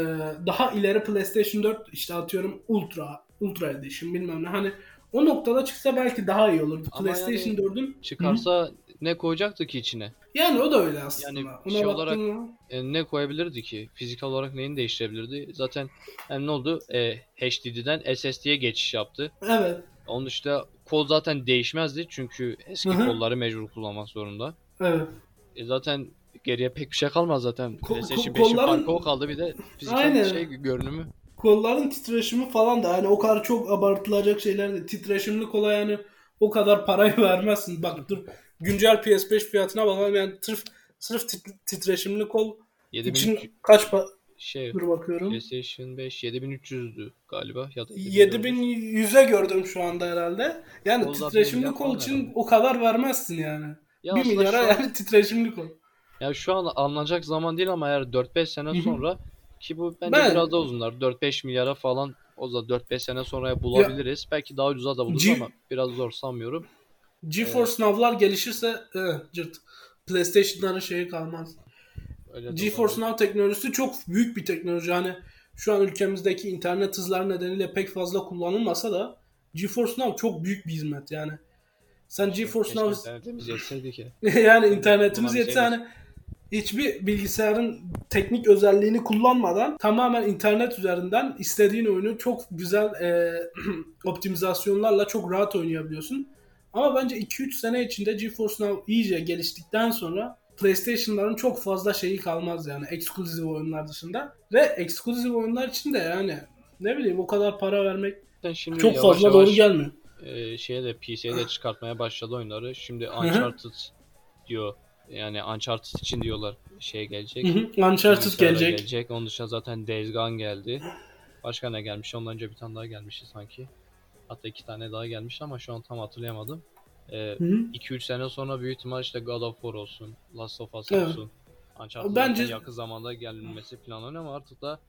daha ileri PlayStation 4 işte atıyorum Ultra, Ultra Edition bilmem ne. Hani o noktada çıksa belki daha iyi olurdu. Ama PlayStation yani 4'ün çıkarsa Hı? ne koyacaktı ki içine? Yani o da öyle aslında. Yani Ona şey olarak e, ne koyabilirdi ki? Fiziksel olarak neyini değiştirebilirdi? Zaten yani ne oldu? E, HDD'den SSD'ye geçiş yaptı. Evet. Onun dışında kol zaten değişmezdi çünkü eski Hı-hı. kolları mecbur kullanmak zorunda. Evet. E zaten geriye pek bir şey kalmaz zaten. Ko- PlayStation 5'in kolların... farkı kaldı bir de fiziksel Aynen. şey görünümü. Kolların titreşimi falan da hani o kadar çok abartılacak şeyler de titreşimli kola yani o kadar parayı vermezsin. Bak dur güncel PS5 fiyatına bakalım yani sırf sırf titreşimli kol 7000 için kaç pa- şey Dur bakıyorum. PlayStation 5 7300'dü galiba ya da 7100'e gördüm şu anda herhalde. Yani Kolda titreşimli kol için herhalde. o kadar vermezsin yani. Ya 1 milyara an, yani titreşimli kol. Ya şu an alınacak zaman değil ama eğer 4-5 sene Hı-hı. sonra ki bu bence ben, biraz da uzunlar. 4-5 milyara falan o da 4-5 sene sonra bulabiliriz. Ya, Belki daha ucuza da buluruz G- ama biraz zor sanmıyorum. GeForce Now'lar gelişirse eh, cırt. PlayStation'ların şeyi kalmaz. Öyle GeForce. Now teknolojisi çok büyük bir teknoloji. Hani şu an ülkemizdeki internet hızları nedeniyle pek fazla kullanılmasa da GeForce Now çok büyük bir hizmet yani. Sen GeForce Now internetimiz yetseydi ki. yani internetimiz bir yetse şey hani hiçbir bilgisayarın teknik özelliğini kullanmadan tamamen internet üzerinden istediğin oyunu çok güzel e, optimizasyonlarla çok rahat oynayabiliyorsun. Ama bence 2-3 sene içinde GeForce Now iyice geliştikten sonra PlayStation'ların çok fazla şeyi kalmaz yani eksklusif oyunlar dışında. Ve eksklusif oyunlar için de yani ne bileyim o kadar para vermek Zaten Şimdi çok yavaş fazla yavaş doğru gelmiyor. e, şeye de PC'ye de çıkartmaya başladı oyunları. Şimdi Uncharted diyor. Yani Uncharted için diyorlar şey gelecek. Hı hı. Uncharted Bilgisayara gelecek. Onun dışında zaten Days Gone geldi. Başka ne gelmiş? Ondan önce bir tane daha gelmişti sanki. Hatta iki tane daha gelmiş ama şu an tam hatırlayamadım. Ee, Hı hı. 2-3 sene sonra büyük ihtimal işte God of War olsun, Last of Us Evet. olsun. Uncharted Bence- yakın zamanda gelmesi planlanıyor ama artık da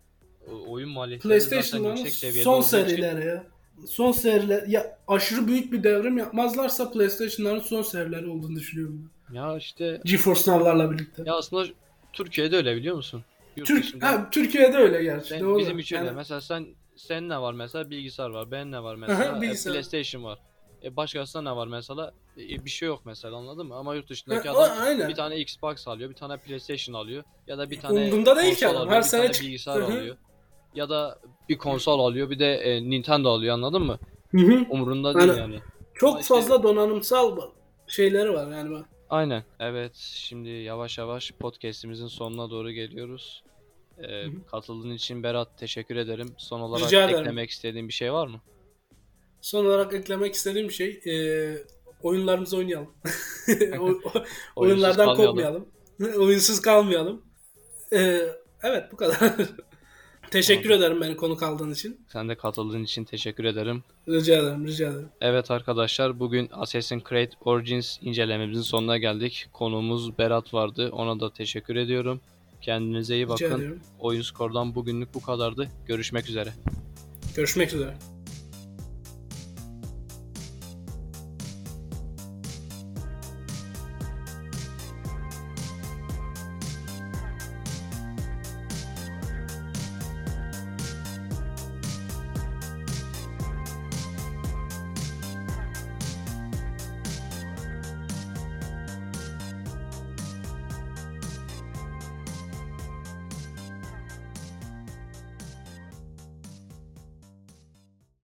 oyun maliyetleri zaten yüksek seviyede son serileri ya. Son seriler ya aşırı büyük bir devrim yapmazlarsa PlayStation'ların son serileri olduğunu düşünüyorum ben. Ya işte GeForce Now'larla birlikte. ya aslında Türkiye'de öyle biliyor musun? Yurt Türk dışında- ha, Türkiye'de öyle gerçi. Sen- doğru. bizim için öyle. Yani Mesela sen sen ne var mesela bilgisayar var. Ben ne var mesela? E. PlayStation var. E başkasında ne var mesela? E, bir şey yok mesela anladın mı? Ama yurt dışındaki Ha, o- adam aynen. bir tane Xbox alıyor, bir tane PlayStation alıyor ya da bir tane Umrunda değil ki adam. alıyor, Her sene çık- bilgisayar alıyor. Ya da bir konsol alıyor, bir de e, Nintendo alıyor anladın mı? Hı hı. Umurunda değil Aynen. yani. Çok Ama işte- fazla donanımsal şeyleri var yani. bak. Aynen. Evet, şimdi yavaş yavaş podcast'imizin sonuna doğru geliyoruz. E, hı. katıldığın için Berat teşekkür ederim. Son olarak Rica ederim. eklemek istediğin bir şey var mı? Son olarak eklemek istediğim şey e, oyunlarımızı oynayalım. O- o- Oyunsuz oyunlardan kalmayalım. kopmayalım. Oyunsuz kalmayalım. E, evet bu kadar. Teşekkür ederim beni konuk aldığın için. Sen de katıldığın için teşekkür ederim. Rica ederim, rica ederim. Evet arkadaşlar bugün Assassin's Creed Origins incelememizin sonuna geldik. Konuğumuz Berat vardı. Ona da teşekkür ediyorum. Kendinize iyi bakın. Oyun Skor'dan bugünlük bu kadardı. Görüşmek üzere. Görüşmek üzere.